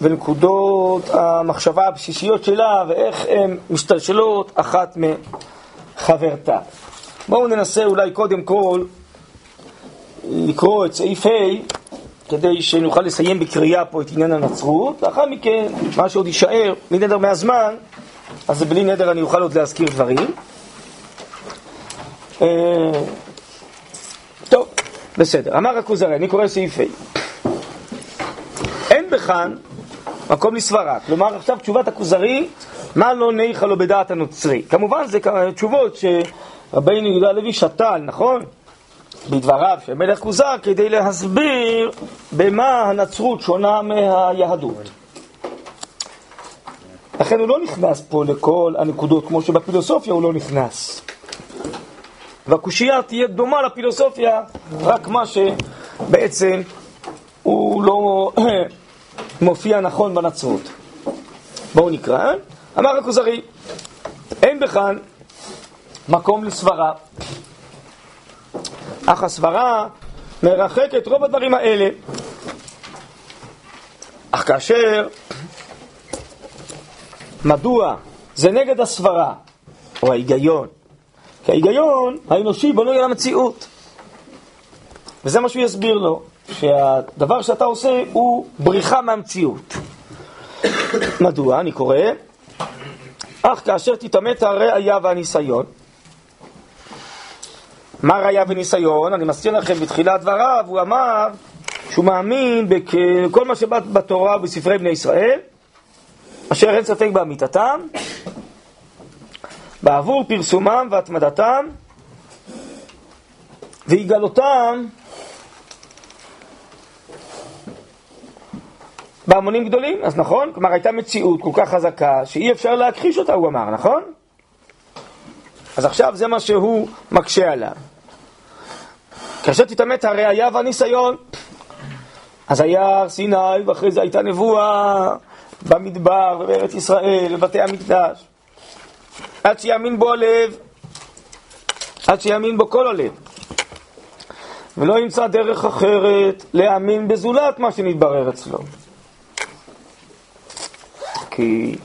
ונקודות המחשבה הבסיסיות שלה ואיך הן משתלשלות אחת מחברתה. בואו ננסה אולי קודם כל לקרוא את סעיף ה' כדי שנוכל לסיים בקריאה פה את עניין הנצרות, לאחר מכן, מה שעוד יישאר מנדר מהזמן, אז בלי נדר אני אוכל עוד להזכיר דברים. אה, טוב, בסדר. אמר הכוזרי, אני קורא סעיף ה'. בכאן מקום לסברה. כלומר, עכשיו תשובת הכוזרי, מה לא ניחא לו בדעת הנוצרי. כמובן, זה תשובות שרבינו יהודה הלוי שתל, נכון? בדבריו של מלך כוזר, כדי להסביר במה הנצרות שונה מהיהדות. לכן הוא לא נכנס פה לכל הנקודות, כמו שבפילוסופיה הוא לא נכנס. והקושייה תהיה דומה לפילוסופיה, רק מה שבעצם הוא לא <clears throat> מופיע נכון בנצרות. בואו נקרא. אמר הכוזרי, אין בכאן מקום לסברה, אך הסברה מרחקת רוב הדברים האלה. אך כאשר, מדוע זה נגד הסברה, או ההיגיון, כי ההיגיון האנושי בנוי על המציאות. וזה מה שהוא יסביר לו, שהדבר שאתה עושה הוא בריחה מהמציאות. מדוע? אני קורא, אך כאשר תתעמת הראייה והניסיון, מה ראייה וניסיון? אני מזכיר לכם בתחילת דבריו, הוא אמר שהוא מאמין בכל מה שבא בתורה ובספרי בני ישראל, אשר אין ספק באמיתתם, בעבור פרסומם והתמדתם, ויגלותם בהמונים גדולים, אז נכון? כלומר הייתה מציאות כל כך חזקה שאי אפשר להכחיש אותה, הוא אמר, נכון? אז עכשיו זה מה שהוא מקשה עליו. כאשר תתעמת הראייה והניסיון, אז היה הר סיני, ואחרי זה הייתה נבואה במדבר ובארץ ישראל, בבתי המקדש. עד שיאמין בו הלב, עד שיאמין בו כל הלב. ולא ימצא דרך אחרת להאמין בזולת מה שנתברר אצלו. כי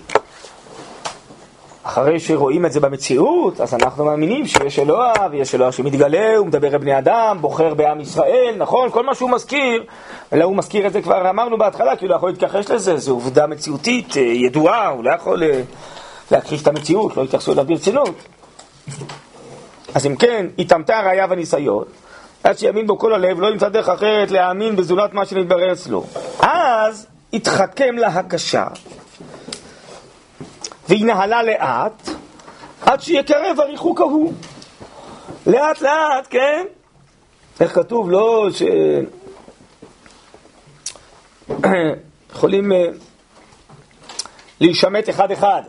אחרי שרואים את זה במציאות, אז אנחנו מאמינים שיש אלוה, ויש אלוה שמתגלה, הוא מדבר לבני אדם, בוחר בעם ישראל, נכון? כל מה שהוא מזכיר, אלא הוא מזכיר את זה כבר אמרנו בהתחלה, כי הוא לא יכול להתכחש לזה, זו עובדה מציאותית אה, ידועה, הוא לא יכול אה, להכחיש את המציאות, לא יתייחסו אליו ברצינות. אז אם כן, התאמתה הראייה והניסיון, עד שיאמין בו כל הלב, לא ימצא דרך אחרת להאמין בזולת מה שנתברר אצלו. אז התחכם לה הקשה, והיא נהלה לאט, עד שיקרב הריחוק ההוא. לאט לאט, כן? איך כתוב? לא ש... <clears throat> יכולים אה, להישמט אחד אחד.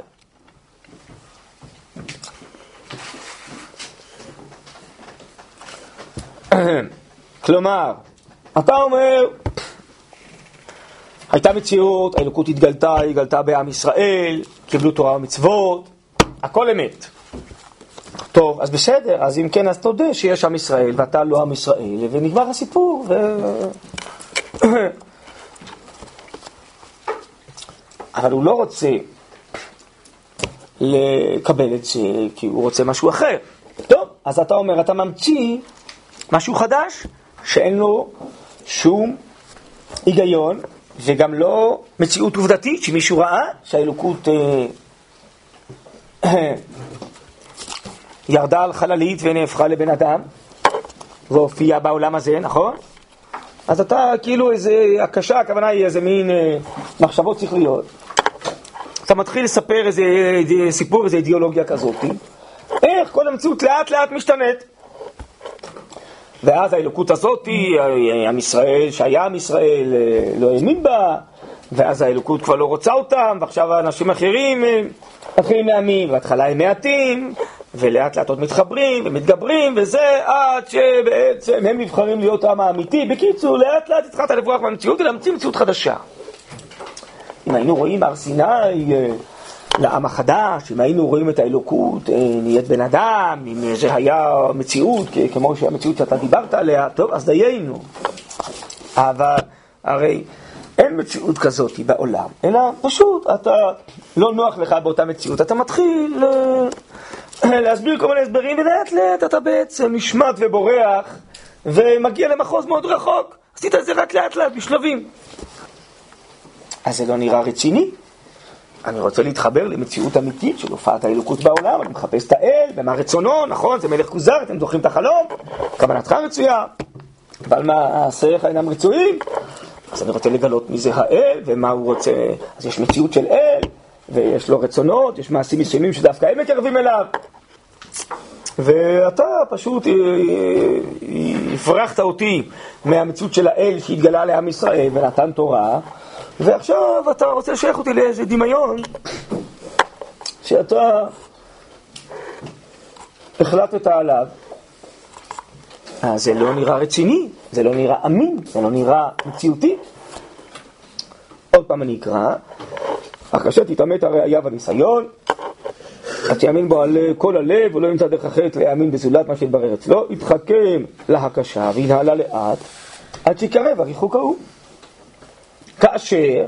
<clears throat> כלומר, אתה אומר, הייתה מציאות, האלוקות התגלתה, היא התגלתה בעם ישראל, קיבלו תורה ומצוות, הכל אמת. טוב, אז בסדר, אז אם כן, אז תודה שיש עם ישראל ואתה לא עם ישראל, ונגמר הסיפור. ו... <coughs> אבל הוא לא רוצה לקבל את זה, כי הוא רוצה משהו אחר. טוב, אז אתה אומר, אתה ממציא משהו חדש, שאין לו שום היגיון, וגם לא מציאות עובדתית שמישהו ראה שהאלוקות אה, <coughs> ירדה על חללית ונהפכה לבן אדם והופיעה בעולם הזה, נכון? אז אתה כאילו איזה הקשה, הכוונה היא איזה מין אה, מחשבות שכליות. אתה מתחיל לספר איזה, איזה סיפור, איזה אידיאולוגיה כזאת. איך כל המציאות לאט לאט משתנית. ואז האלוקות הזאת, עם ישראל, שהיה עם ישראל, אה, לא האמין בה, ואז האלוקות כבר לא רוצה אותם, ועכשיו האנשים אחרים אה, מתחילים להאמין, בהתחלה הם מעטים, ולאט לאט עוד מתחברים ומתגברים, וזה עד שבעצם הם נבחרים להיות העם האמיתי. בקיצור, לאט לאט התחלת לברוח מהמציאות ולהמציא מציאות חדשה. אם היינו רואים הר סיני אה, לעם החדש, אם היינו רואים את האלוקות, אה, נהיית בן אדם, אם זה היה מציאות, כמו שהמציאות שאתה דיברת עליה, טוב, אז דיינו. אבל הרי אין מציאות כזאת בעולם, אלא פשוט אתה לא נוח לך באותה מציאות, אתה מתחיל אה, <clears throat> להסביר כל מיני הסברים, ולאט לאט אתה בעצם נשמט ובורח, ומגיע למחוז מאוד רחוק. עשית את זה רק לאט לאט, בשלבים. אז זה לא נראה רציני. אני רוצה להתחבר למציאות אמיתית של הופעת האלוקות בעולם, אני מחפש את האל, ומה רצונו, נכון, זה מלך כוזר, אתם זוכרים את החלום, כוונתך רצויה, אבל מעשיך אינם רצויים, אז אני רוצה לגלות מי זה האל, ומה הוא רוצה, אז יש מציאות של אל, ויש לו רצונות, יש מעשים מסוימים שדווקא הם מקרבים אליו. ואתה פשוט אה, אה, הפרחת אותי מהמציאות של האל שהתגלה לעם ישראל ונתן תורה, ועכשיו אתה רוצה לשייך אותי לאיזה דמיון שאתה החלטת עליו. אז אה, זה לא נראה רציני, זה לא נראה אמין, זה לא נראה מציאותי. עוד פעם אני אקרא, אחרי שתתעמת הראייה והניסיון, אז שיאמין בו על כל הלב, ולא ימצא דרך אחרת להאמין בזולת מה שהתברר אצלו, יתחכם להקשה וינהלה לאט, עד שיקרב הריחוק ההוא. כאשר,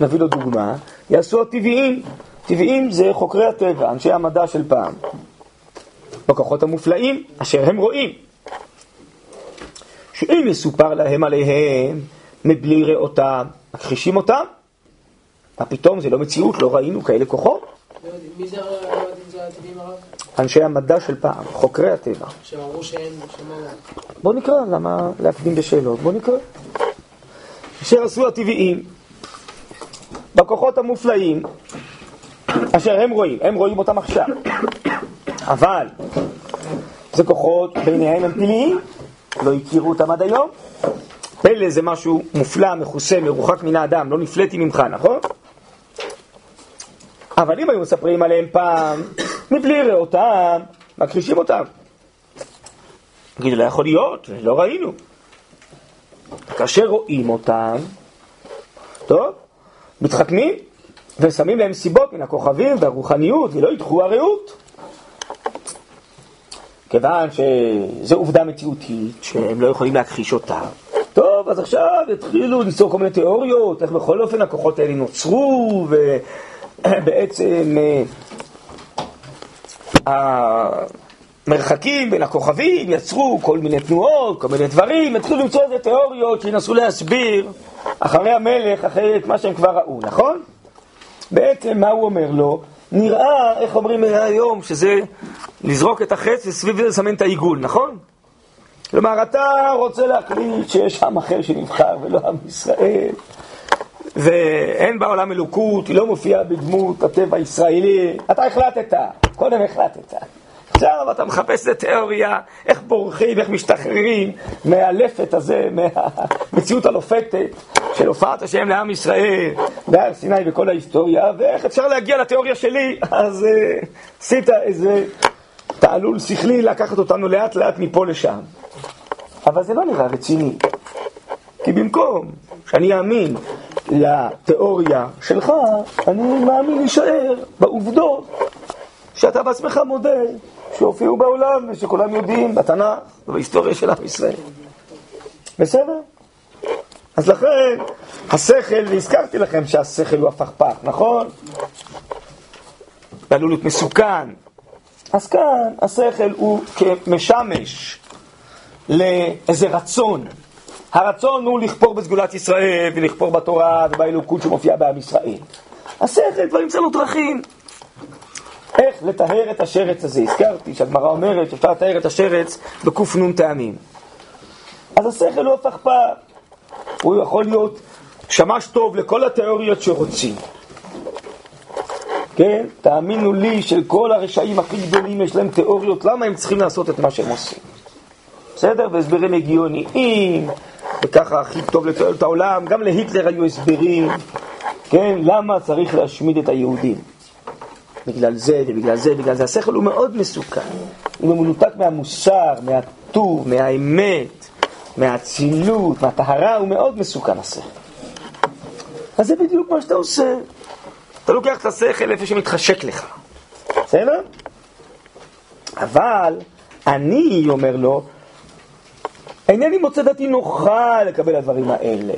נביא לו דוגמה, יעשו הטבעיים. טבעיים זה חוקרי הטבע, אנשי המדע של פעם. בכוחות המופלאים אשר הם רואים. שאם יסופר להם עליהם מבלי ראותם, מכחישים אותם? מה פתאום, זה לא מציאות, לא ראינו כאלה כוחות? מי זה הטבעים הרב? אנשי המדע של פעם, חוקרי הטבע. שהם אמרו שאין, שמה... בוא נקרא, למה להקדים בשאלות? בוא נקרא. אשר עשו הטבעיים, בכוחות המופלאים, אשר הם רואים, הם רואים אותם עכשיו. אבל זה כוחות בעיניהם הם פליליים, לא הכירו אותם עד היום. פלא זה משהו מופלא, מכוסה, מרוחק מן האדם, לא נפלאתי ממך, נכון? אבל אם היו מספרים עליהם פעם, מבלי ראותם, מכחישים אותם. תגידו, לא יכול להיות, לא ראינו. כאשר רואים אותם, טוב, מתחכמים ושמים להם סיבות מן הכוכבים והרוחניות ולא ידחו הרעות. כיוון שזו עובדה מציאותית שהם לא יכולים להכחיש אותה. טוב, אז עכשיו יתחילו ליצור כל מיני תיאוריות, איך בכל אופן הכוחות האלה נוצרו, ובעצם אה, המרחקים בין הכוכבים יצרו כל מיני תנועות, כל מיני דברים, יתחילו למצוא איזה תיאוריות שינסו להסביר אחרי המלך, אחרי את מה שהם כבר ראו, נכון? בעצם מה הוא אומר לו? נראה, איך אומרים היום, שזה לזרוק את החץ וסביב זה לסמן את העיגול, נכון? כלומר, אתה רוצה להחליט שיש עם אחר שנבחר ולא עם ישראל, ואין בעולם אלוקות, היא לא מופיעה בדמות הטבע הישראלי. אתה החלטת, קודם החלטת. עכשיו אתה מחפש את התיאוריה, איך בורחים, איך משתחררים מהלפת הזה, מהמציאות הלופתת של הופעת השם לעם ישראל בהר סיני וכל ההיסטוריה, ואיך אפשר להגיע לתיאוריה שלי. אז uh, עשית איזה תעלול שכלי לקחת אותנו לאט לאט מפה לשם. אבל זה לא נראה רציני. כי במקום שאני אאמין לתיאוריה שלך, אני מאמין להישאר בעובדות שאתה בעצמך מודה שהופיעו בעולם ושכולם יודעים בתנ"ך ובהיסטוריה של עם ישראל. בסדר? אז לכן, השכל, והזכרתי לכם שהשכל הוא הפכפך, נכון? ועלול להיות מסוכן. אז כאן השכל הוא כמשמש לאיזה רצון. הרצון הוא לכפור בסגולת ישראל ולכפור בתורה ובאלוקות שמופיעה בעם ישראל. השכל כבר ימצא לו דרכים. איך לטהר את השרץ הזה? הזכרתי שהגמרא אומרת שאפשר לטהר את השרץ בק"ן טעמים. אז השכל הוא הפכפך. הוא יכול להיות שמש טוב לכל התיאוריות שרוצים. כן? תאמינו לי שכל הרשעים הכי גדולים יש להם תיאוריות למה הם צריכים לעשות את מה שהם עושים. בסדר? והסברים הגיוניים, וככה הכי טוב לתואר את העולם. גם להיטלר היו הסברים, כן? למה צריך להשמיד את היהודים. בגלל זה ובגלל זה, בגלל זה. השכל הוא מאוד מסוכן. הוא מנותק מהמוסר, מהטוב, מהאמת, מהאצילות, מהטהרה, הוא מאוד מסוכן השכל. אז זה בדיוק מה שאתה עושה. אתה לוקח את השכל איפה שמתחשק לך. בסדר? אבל אני, אומר לו, אינני מוצא דעתי נוחה לקבל הדברים האלה.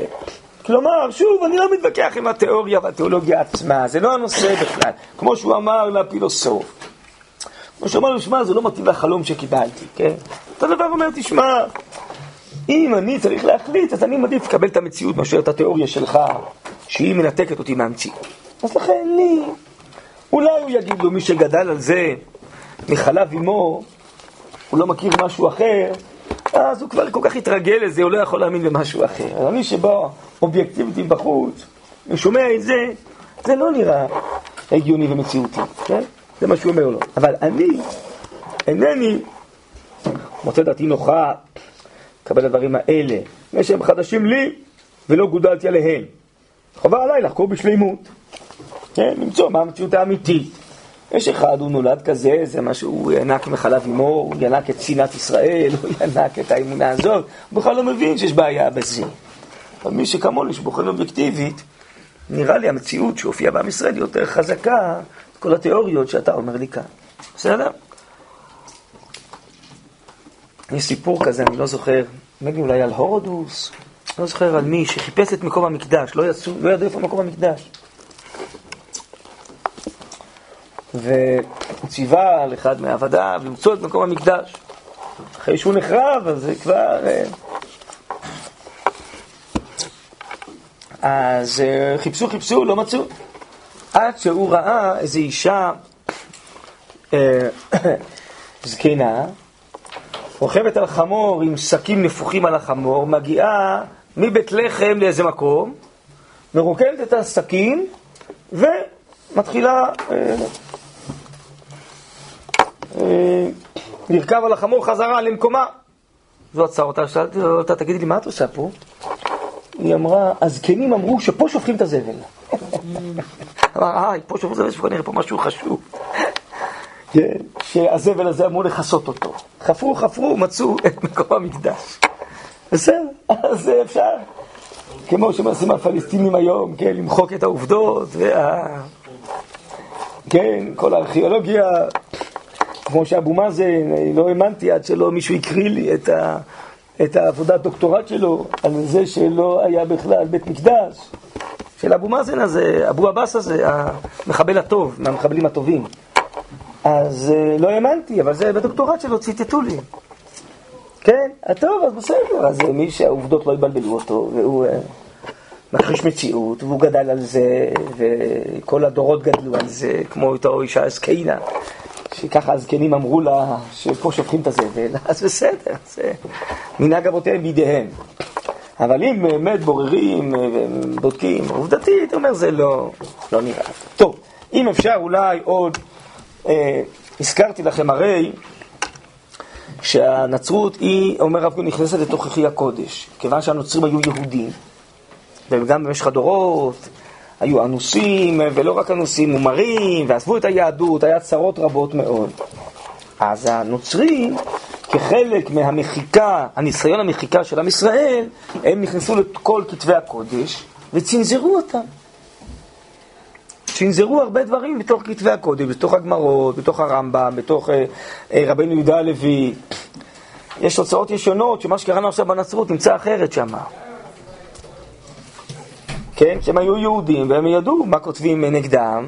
כלומר, שוב, אני לא מתווכח עם התיאוריה והתיאולוגיה עצמה, זה לא הנושא בכלל. כמו שהוא אמר לפילוסוף. כמו שהוא אמר לו, שמע, זה לא מתאים לחלום שקיבלתי, כן? אותו דבר אומר, תשמע, אם אני צריך להחליט, אז אני מעדיף לקבל את המציאות מאשר את התיאוריה שלך, שהיא מנתקת אותי מהמציאות. אז לכן לי, אולי הוא יגיד לו, מי שגדל על זה מחלב אמו, הוא לא מכיר משהו אחר, אז הוא כבר כל כך התרגל לזה, הוא לא יכול להאמין במשהו אחר. אבל מי שבא אובייקטיבית בחוץ, ושומע את זה, זה לא נראה הגיוני ומציאותי, כן? זה מה שהוא אומר לו. אבל אני אינני מוצא דעתי נוחה לקבל הדברים האלה, מפני שהם חדשים לי ולא גודלתי עליהם. חובה עליי לחקור בשלימות, כן? למצוא מה המציאות האמיתית. יש אחד, הוא נולד כזה, זה מה שהוא ינק מחלב אמו, הוא ינק את שנאת ישראל, <laughs> הוא ינק את האמונה הזאת, הוא בכלל לא מבין שיש בעיה בזה. אבל מי שכמוני, שבוחן אובייקטיבית, נראה לי המציאות שהופיעה בעם ישראל היא יותר חזקה, כל התיאוריות שאתה אומר לי כאן. בסדר? יש סיפור כזה, אני לא זוכר, לי אולי על הורודוס, לא זוכר על מי, שחיפש את מקום המקדש, לא, יצאו, לא ידעו איפה מקום המקדש. והוא ציווה על אחד מעבדיו למצוא את מקום המקדש. אחרי שהוא נחרב, אז זה כבר... אה, אז אה, חיפשו, חיפשו, לא מצאו. עד שהוא ראה איזו אישה אה, <coughs> זקנה, רוכבת על חמור עם שקים נפוחים על החמור, מגיעה מבית לחם לאיזה מקום, מרוקדת את השקים, ו... מתחילה אה, לרכב על החמור חזרה למקומה. זו עצר אותה, שאלתי אותה, תגידי לי, מה את עושה פה? היא אמרה, הזקנים אמרו שפה שופכים את הזבל. אמר, אה, פה שופכים את הזבל, שופכים נראה פה משהו חשוב. שהזבל הזה אמור לכסות אותו. חפרו, חפרו, מצאו את מקום המקדש. בסדר, אז אפשר. כמו שמעשים הפלסטינים היום, כן, למחוק את העובדות, וה... כן, כל הארכיאולוגיה, כמו שאבו מאזן, לא האמנתי עד שלא מישהו הקריא לי את, ה... את העבודת דוקטורט שלו על זה שלא היה בכלל בית מקדש, של אבו מאזן הזה, אבו עבאס הזה, המחבל הטוב, מהמחבלים הטובים. אז אה, לא האמנתי, אבל זה בדוקטורט שלו ציטטו לי. כן, טוב, אז בסדר, אז מי שהעובדות לא יבלבלו אותו, והוא uh, מכחיש מציאות, והוא גדל על זה, וכל הדורות גדלו על זה, כמו אותו אישה הזקנה, שככה הזקנים אמרו לה שפה שופכים את הזבל, <laughs> אז בסדר, זה מנהג אבותיהם בידיהם. אבל אם באמת בוררים ובודקים, עובדתית, אומר זה לא, לא נראה. טוב, אם אפשר אולי עוד, אה, הזכרתי לכם הרי שהנצרות היא, אומר רב קוק, נכנסת לתוככי הקודש, כיוון שהנוצרים היו יהודים, וגם במשך הדורות היו אנוסים, ולא רק אנוסים, מומרים, ועזבו את היהדות, היה צרות רבות מאוד. אז הנוצרים, כחלק מהמחיקה, הניסיון המחיקה של עם ישראל, הם נכנסו לכל כתבי הקודש וצנזרו אותם. צנזרו הרבה דברים בתוך כתבי הקודש, בתוך הגמרות, בתוך הרמב"ם, בתוך אה, אה, רבנו יהודה הלוי. יש תוצאות ישונות שמה שקראנו עכשיו בנצרות נמצא אחרת שם. כן, כשהם היו יהודים והם ידעו מה כותבים נגדם,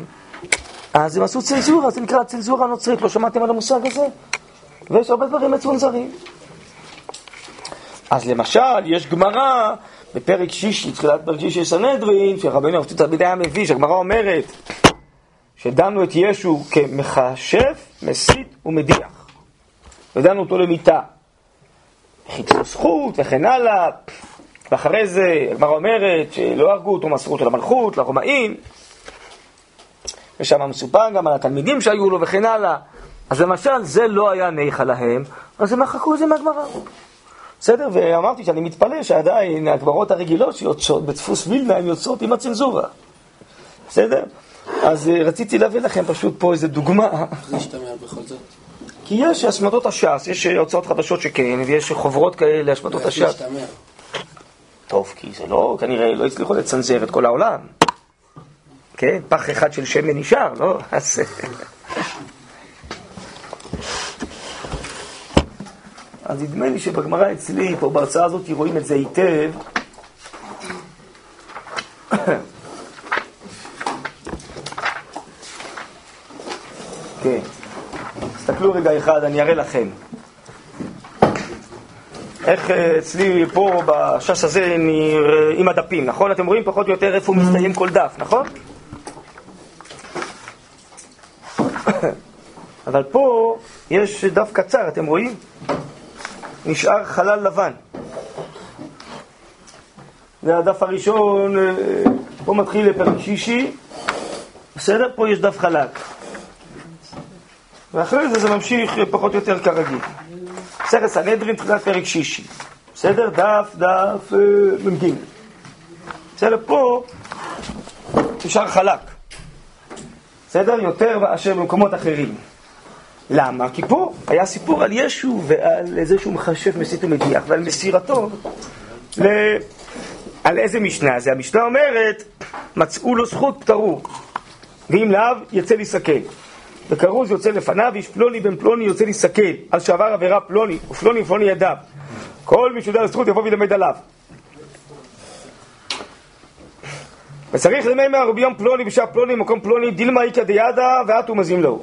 אז הם עשו צנזורה, זה נקרא צנזורה נוצרית, לא שמעתם על המושג הזה? ויש הרבה דברים מצונזרים. אז למשל, יש גמרא בפרק שישי, תחילת פרק שישי סנהדרין, שרבנו הרב תלמידי היה מביא, שהגמרא אומרת שדנו את ישו כמכשף, מסית ומדיח. ודנו אותו למיתה. חיפשו זכות וכן הלאה, ואחרי זה הגמרא אומרת שלא הרגו אותו, מסרו אותו למלכות, לרומאים, ושם מסופר גם על התלמידים שהיו לו וכן הלאה. אז למשל, זה לא היה ניחא להם, אז הם מחקו את זה מהגמרא. בסדר? ואמרתי שאני מתפלא שעדיין הגמרות הרגילות שיוצאות בדפוס וילנה, הן יוצאות עם הצנזורה. בסדר? אז אה, רציתי להביא לכם פשוט פה איזה דוגמה. איך זה השתמע בכל זאת? כי יש השמטות הש"ס, יש הוצאות חדשות שכן, ויש חוברות כאלה, השמטות הש"ס. טוב, כי זה לא, כנראה לא הצליחו לצנזר את כל העולם. כן, פח אחד של שמן נשאר, לא? <laughs> אז... אז נדמה לי שבגמרא אצלי, פה בהרצאה הזאת, רואים את זה היטב. <coughs> כן. תסתכלו רגע אחד, אני אראה לכם. איך אה, אצלי פה בש"ס הזה עם הדפים, נכון? אתם רואים פחות או יותר איפה מסתיים כל דף, נכון? <coughs> אבל פה יש דף קצר, אתם רואים? נשאר חלל לבן. זה הדף הראשון, אה, פה מתחיל לפרק שישי, בסדר? פה יש דף חלק. ואחרי זה זה ממשיך פחות או יותר כרגיל. בסדר, סנהדרין, תחילת פרק שישי. בסדר? דף, דף, אה, מ"ג. בסדר? פה נשאר חלק. בסדר? יותר מאשר במקומות אחרים. למה? כי פה היה סיפור על ישו ועל זה שהוא מכשף, מסית ומדיח, ועל מסירתו ל... על איזה משנה זה? המשנה אומרת, מצאו לו זכות, פטרו, ואם לאו, יצא להיסכל. וכרוז יוצא לפניו, איש פלוני בן פלוני יוצא להיסכל, על שעבר עבירה פלוני, ופלוני ופלוני ידיו. כל מי שיודע לזכות יבוא וילמד עליו. וצריך למימר יום פלוני בשעה פלוני במקום פלוני דילמה איכא דיאדה ואתו מזים לו.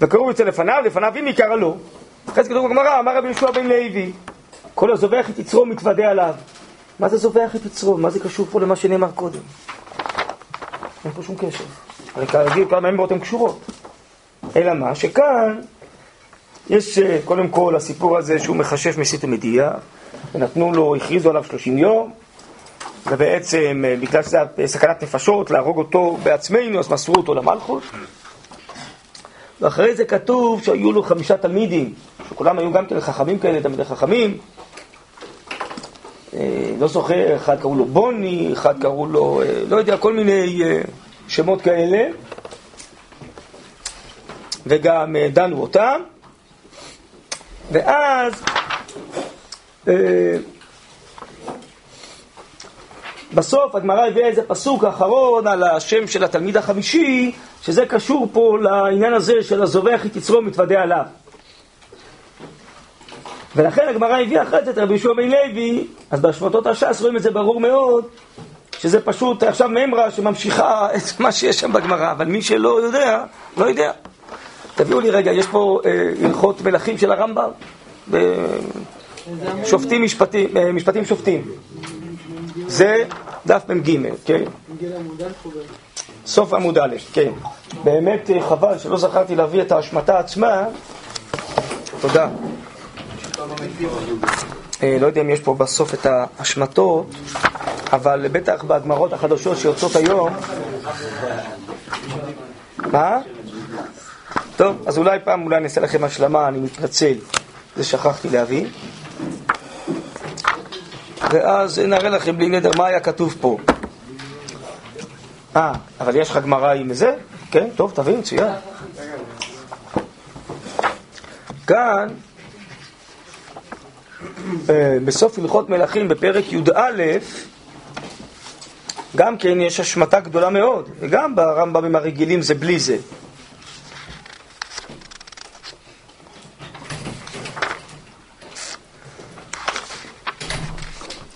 וקראו יוצא לפניו, לפניו אם יקרא לו. אחרי זה כתוב בגמרא, אמר רבי יהושע בן לוי, כל הזובח את יצרו מתוודה עליו. מה זה זובח את יצרו? מה זה קשור פה למה שנאמר קודם? אין פה שום קשר. הרי כרגיל כמה האמרות הן קשורות. אלא מה? שכאן יש אה, קודם כל הסיפור הזה שהוא מכשף מסית ומדיח, ונתנו לו, הכריזו עליו 30 יום, ובעצם אה, בגלל שזה סכנת נפשות, להרוג אותו בעצמנו, אז מסרו אותו למלכות. ואחרי זה כתוב שהיו לו חמישה תלמידים, שכולם היו גם כן חכמים כאלה, תלמידי חכמים. אה, לא זוכר, אחד קראו לו בוני, אחד קראו לו, לא יודע, כל מיני שמות כאלה. וגם אה, דנו אותם. ואז אה, בסוף הגמרא הביאה איזה פסוק אחרון על השם של התלמיד החמישי, שזה קשור פה לעניין הזה של הזובח את יצרו מתוודה עליו. ולכן הגמרא הביאה אחרי זה את רבי יהושע לוי, אז בהשמטות הש"ס רואים את זה ברור מאוד, שזה פשוט עכשיו ממרה שממשיכה את מה שיש שם בגמרא, אבל מי שלא יודע, לא יודע. תביאו לי רגע, יש פה אה, הלכות מלכים של הרמב"ם, שופטים משפטים, אה, משפטים שופטים. זה דף מ"ג, כן? סוף עמוד א', כן. באמת אה, חבל שלא זכרתי להביא את ההשמטה עצמה. תודה. אה, לא יודע אם יש פה בסוף את ההשמטות, אבל בטח בהגמרות החדשות שיוצאות היום... מה? טוב, אז אולי פעם אולי אני אעשה לכם השלמה, אני מתנצל. זה שכחתי להביא. ואז נראה לכם בלי נדר מה היה כתוב פה. אה, אבל יש לך גמרא עם זה? כן, טוב, תביא, מצוין. כאן, אה, בסוף הלכות מלכים בפרק י"א, גם כן יש השמטה גדולה מאוד, וגם ברמב"מים הרגילים זה בלי זה.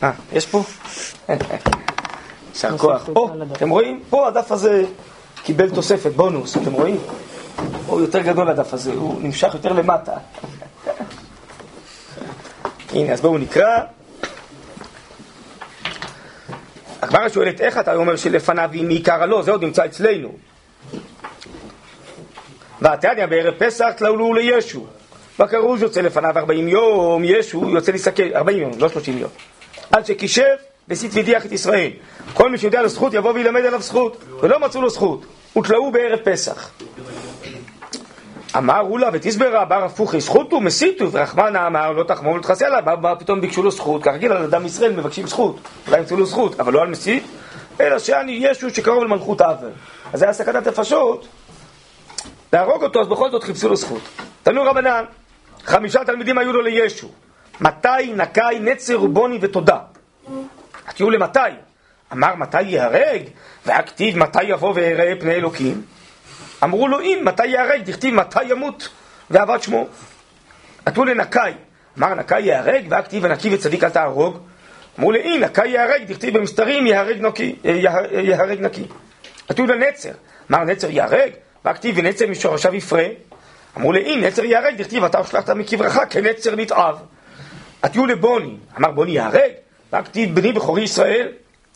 אה, יש פה? יישר כוח. פה, אתם רואים? פה הדף הזה קיבל תוספת, בונוס, אתם רואים? הוא יותר גדול הדף הזה, הוא נמשך יותר למטה. הנה, אז בואו נקרא. הגמרא שואלת איך אתה אומר שלפניו היא מעיקר הלא, זה עוד נמצא אצלנו. ועתדיה בערב פסח תלולו לישו. בכרוז יוצא לפניו 40 יום, ישו יוצא להסתכל, 40 יום, לא 30 יום. עד שכישב וסית והדיח את ישראל. כל מי שיודע לו זכות יבוא וילמד עליו זכות, ולא מצאו לו זכות, ותלאו בערב פסח. אמר אולה ותסברה בר הפוכי זכותו מסיתו ורחמנה אמר לא תחמור ולתחסה עליו בא פתאום ביקשו לו זכות. כרגיל על אדם ישראל מבקשים זכות. אולי ימצאו לו זכות אבל לא על מסית אלא שאני ישו שקרוב למלכות האבר אז זה היה סכנת נפשות להרוג אותו אז בכל זאת חיפשו לו זכות. תנו רבנן חמישה תלמידים היו לו לישו מתי נקי נצר ובוני ותודה תהיו למתי אמר מתי ייהרג והכתיב מתי יבוא ויראה פני אלוקים אמרו לו אם, מתי ייהרג? דכתיב מתי ימות ועבד שמו. עטו לנקי, אמר נקי ייהרג, והכתיב ונקי וצדיק אל תהרוג. אמרו לאי, נקי ייהרג, דכתיב במסתרים ייהרג נקי. ייהרג נקי. עטו לנצר, אמר נצר ייהרג, והכתיב ונצר משורשיו יפרה. אמרו לאי, נצר ייהרג, דכתיב אתה הושלכת מקברך כנצר נתעב. עטו לבוני, אמר בוני ייהרג, והכתיב בני בכורי ישראל.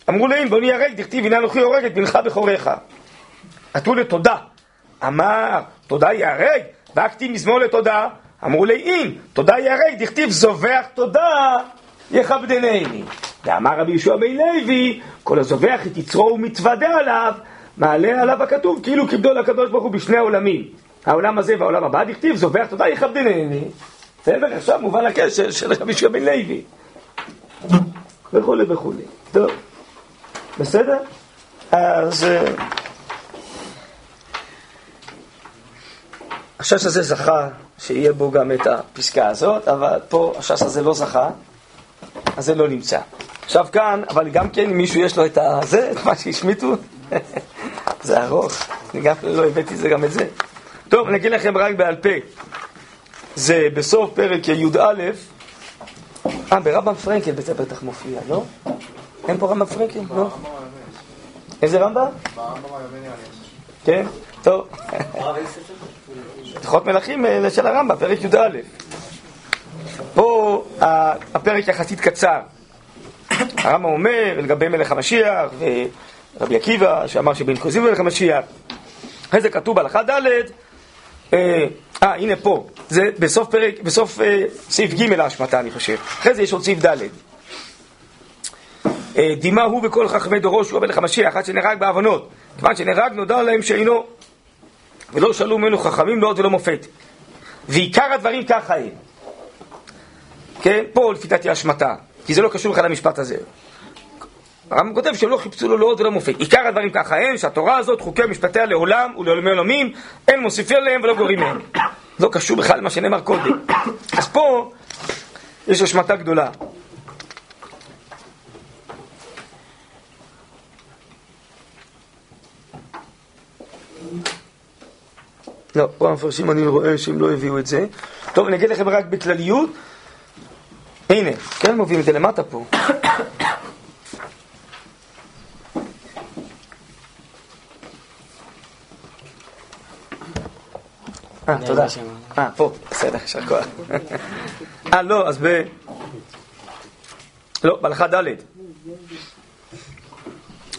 אמרו לאי, בוני ייהרג, דכתיב הנה אנוכי הורג את בנך בכוריך. עטו לתודה, אמר, תודה ייהרג, והכתיב מזמור לתודה. אמרו לי, אם תודה ייהרג, דכתיב זובח תודה, יכבדנני. ואמר רבי יהושע בן לוי, כל הזובח את יצרו ומתוודה עליו, מעלה עליו הכתוב, כאילו כבדו לקדוש ברוך הוא בשני העולמים. העולם הזה והעולם הבא, דכתיב זובח תודה יכבדנני. בסדר, עכשיו מובן הקשר של רבי בן לוי. וכולי וכולי. טוב, בסדר? אז... הש"ס הזה זכה שיהיה בו גם את הפסקה הזאת, אבל פה הש"ס הזה לא זכה, אז זה לא נמצא. עכשיו כאן, אבל גם כן, אם מישהו יש לו את הזה, את מה שהשמיטו, <laughs> זה ארוך, אני גם לא הבאתי זה גם את זה. טוב, אני אגיד לכם רק בעל פה. זה בסוף פרק י"א, אה, ברמב"ם פרנקל בזה בטח מופיע, לא? אין פה רמב"ם פרנקל? לא? איזה רמב"ם? כן? טוב. הלכות מלכים אה, של הרמב"ם, פרק י"א. פה הפרק יחסית קצר. הרמב"ם אומר לגבי מלך המשיח, ורבי עקיבא שאמר שבן כוזיב מלך המשיח. אחרי זה כתוב בהלכה ד', אה, אה, הנה פה, זה בסוף פרק, בסוף אה, סעיף ג' ההשמטה אני חושב. אחרי זה יש עוד סעיף ד'. אה, דימה הוא וכל חכמי דורו שהוא המלך המשיח, עד שנהרג בעוונות. כיוון שנהרג נודע להם שאינו, ולא שאלו ממנו חכמים לא עוד ולא מופת. ועיקר הדברים ככה הם. כן, פה לפי דעתי השמטה, כי זה לא קשור בכלל למשפט הזה. הרמב"ם כותב שהם לא חיפשו לו לא עוד ולא מופת. עיקר הדברים ככה הם, שהתורה הזאת, חוקי משפטיה לעולם ולעולמי עולמים, אין מוסיפים להם ולא גורעים מהם. לא קשור בכלל למה שנאמר קודם. אז פה יש השמטה גדולה. לא, פה המפרשים אני רואה שהם לא הביאו את זה. טוב, אני אגיד לכם רק בכלליות. הנה, כן מובילים את זה למטה פה. אה, תודה. אה, פה, בסדר, יישר כוח. אה, לא, אז ב... לא, בהלכה ד'.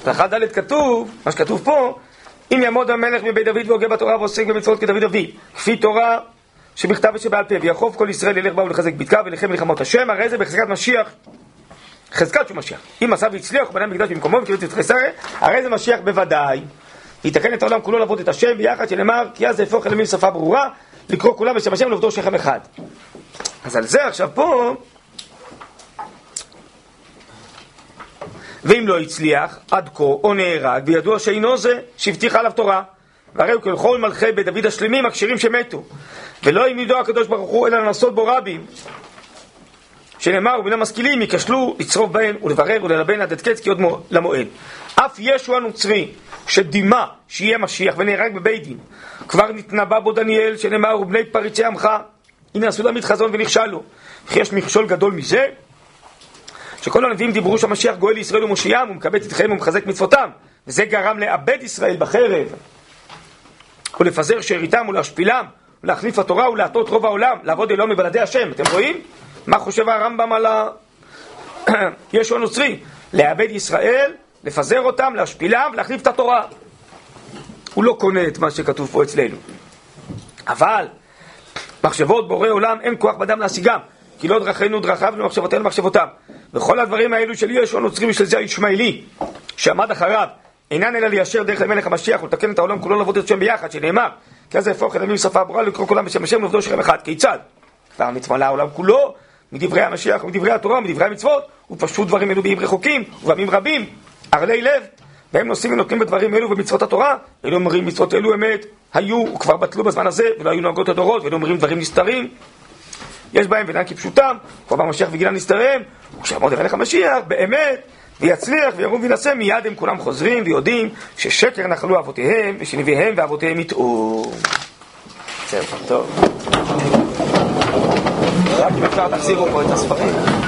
בהלכה ד' כתוב, מה שכתוב פה, אם יעמוד המלך מבית דוד והוגה בתורה ועוסק במצוות כדוד אבי, כפי תורה שבכתב ושבעל פה, ויחוב כל ישראל ילך בה ולחזק בדקה ולחם מלחמות השם, הרי זה בחזקת משיח, חזקת שהוא משיח. אם עשה והצליח ובנה מקדש במקומו וקיבוץ את ישראל, הרי זה משיח בוודאי. ויתקן את העולם כולו לעבוד את השם ביחד, שנאמר, כי אז יהפוך אל ימין שפה ברורה, לקרוא כולם בשם השם לעובדו שכם אחד. אז על זה עכשיו פה, ואם לא הצליח, עד כה, או נהרג, וידוע שאינו זה, שהבטיחה עליו תורה. והרי הוא ככל מלכי בית דוד השלמים, הכשירים שמתו. ולא ידוע הקדוש ברוך הוא, אלא לנסות בו רבים. שנאמר, ובין המשכילים ייכשלו לצרוב בהן ולברר וללבן עד עד קץ כי עוד למועד. אף ישו הנוצרי, שדימה שיהיה משיח ונהרג בבית דין, כבר נתנבא בו דניאל, שנאמר, ובני פריצי עמך, הנה עשו תמיד חזון ונכשלו. וכי יש מכשול גדול מזה? שכל הנביאים דיברו שהמשיח גואל לישראל ומושיעם, ומקבץ את חייהם ומחזק מצוותם, וזה גרם לאבד ישראל בחרב, ולפזר שאריתם ולהשפילם, ולהחליף התורה ולהטות רוב העולם, לעבוד אלוהים מבלעדי השם. אתם רואים? מה חושב הרמב"ם על ה... <clears throat> ישו הנוצרי? לאבד ישראל, לפזר אותם, להשפילם ולהחליף את התורה. הוא לא קונה את מה שכתוב פה אצלנו. אבל מחשבות בורא עולם אין כוח בדם להשיגם, כי לא דרכינו דרכיו ומחשבותינו מחשבותיו. וכל הדברים האלו של ישו הנוצרי ושל זה הישמעאלי, שעמד אחריו, אינן אלא ליישר דרך למלך המשיח ולתקן את העולם כולו לעבוד את השם ביחד, שנאמר, כי אז יהפוך את הימים שפה ברורה לקרוא כולם בשם השם לעובדו שכם אחד. כיצד? כבר המצווה לעולם כולו, מדברי המשיח ומדברי התורה ומדברי המצוות, ופשוט דברים אלו בימים רחוקים ובימים רבים, ערלי לב, והם נושאים ונותנים בדברים אלו ובמצוות התורה, אלו אומרים מצוות אלו אמת, היו וכבר בטלו בזמן הזה, ולא היו נוהגות הדורות, ואלו אומרים דברים נסתרים, יש בהם ואינם כפשוטם, כבר בא משיח וגילם נסתריהם, וכשיעמוד המלך המשיח, באמת, ויצליח וירום וינשא, מיד הם כולם חוזרים ויודעים ששקר נחלו אבותיהם, ושנביאיהם ואבותיהם יטעו. בסדר, טוב. רק אם אפשר תחזירו פה את הספרים.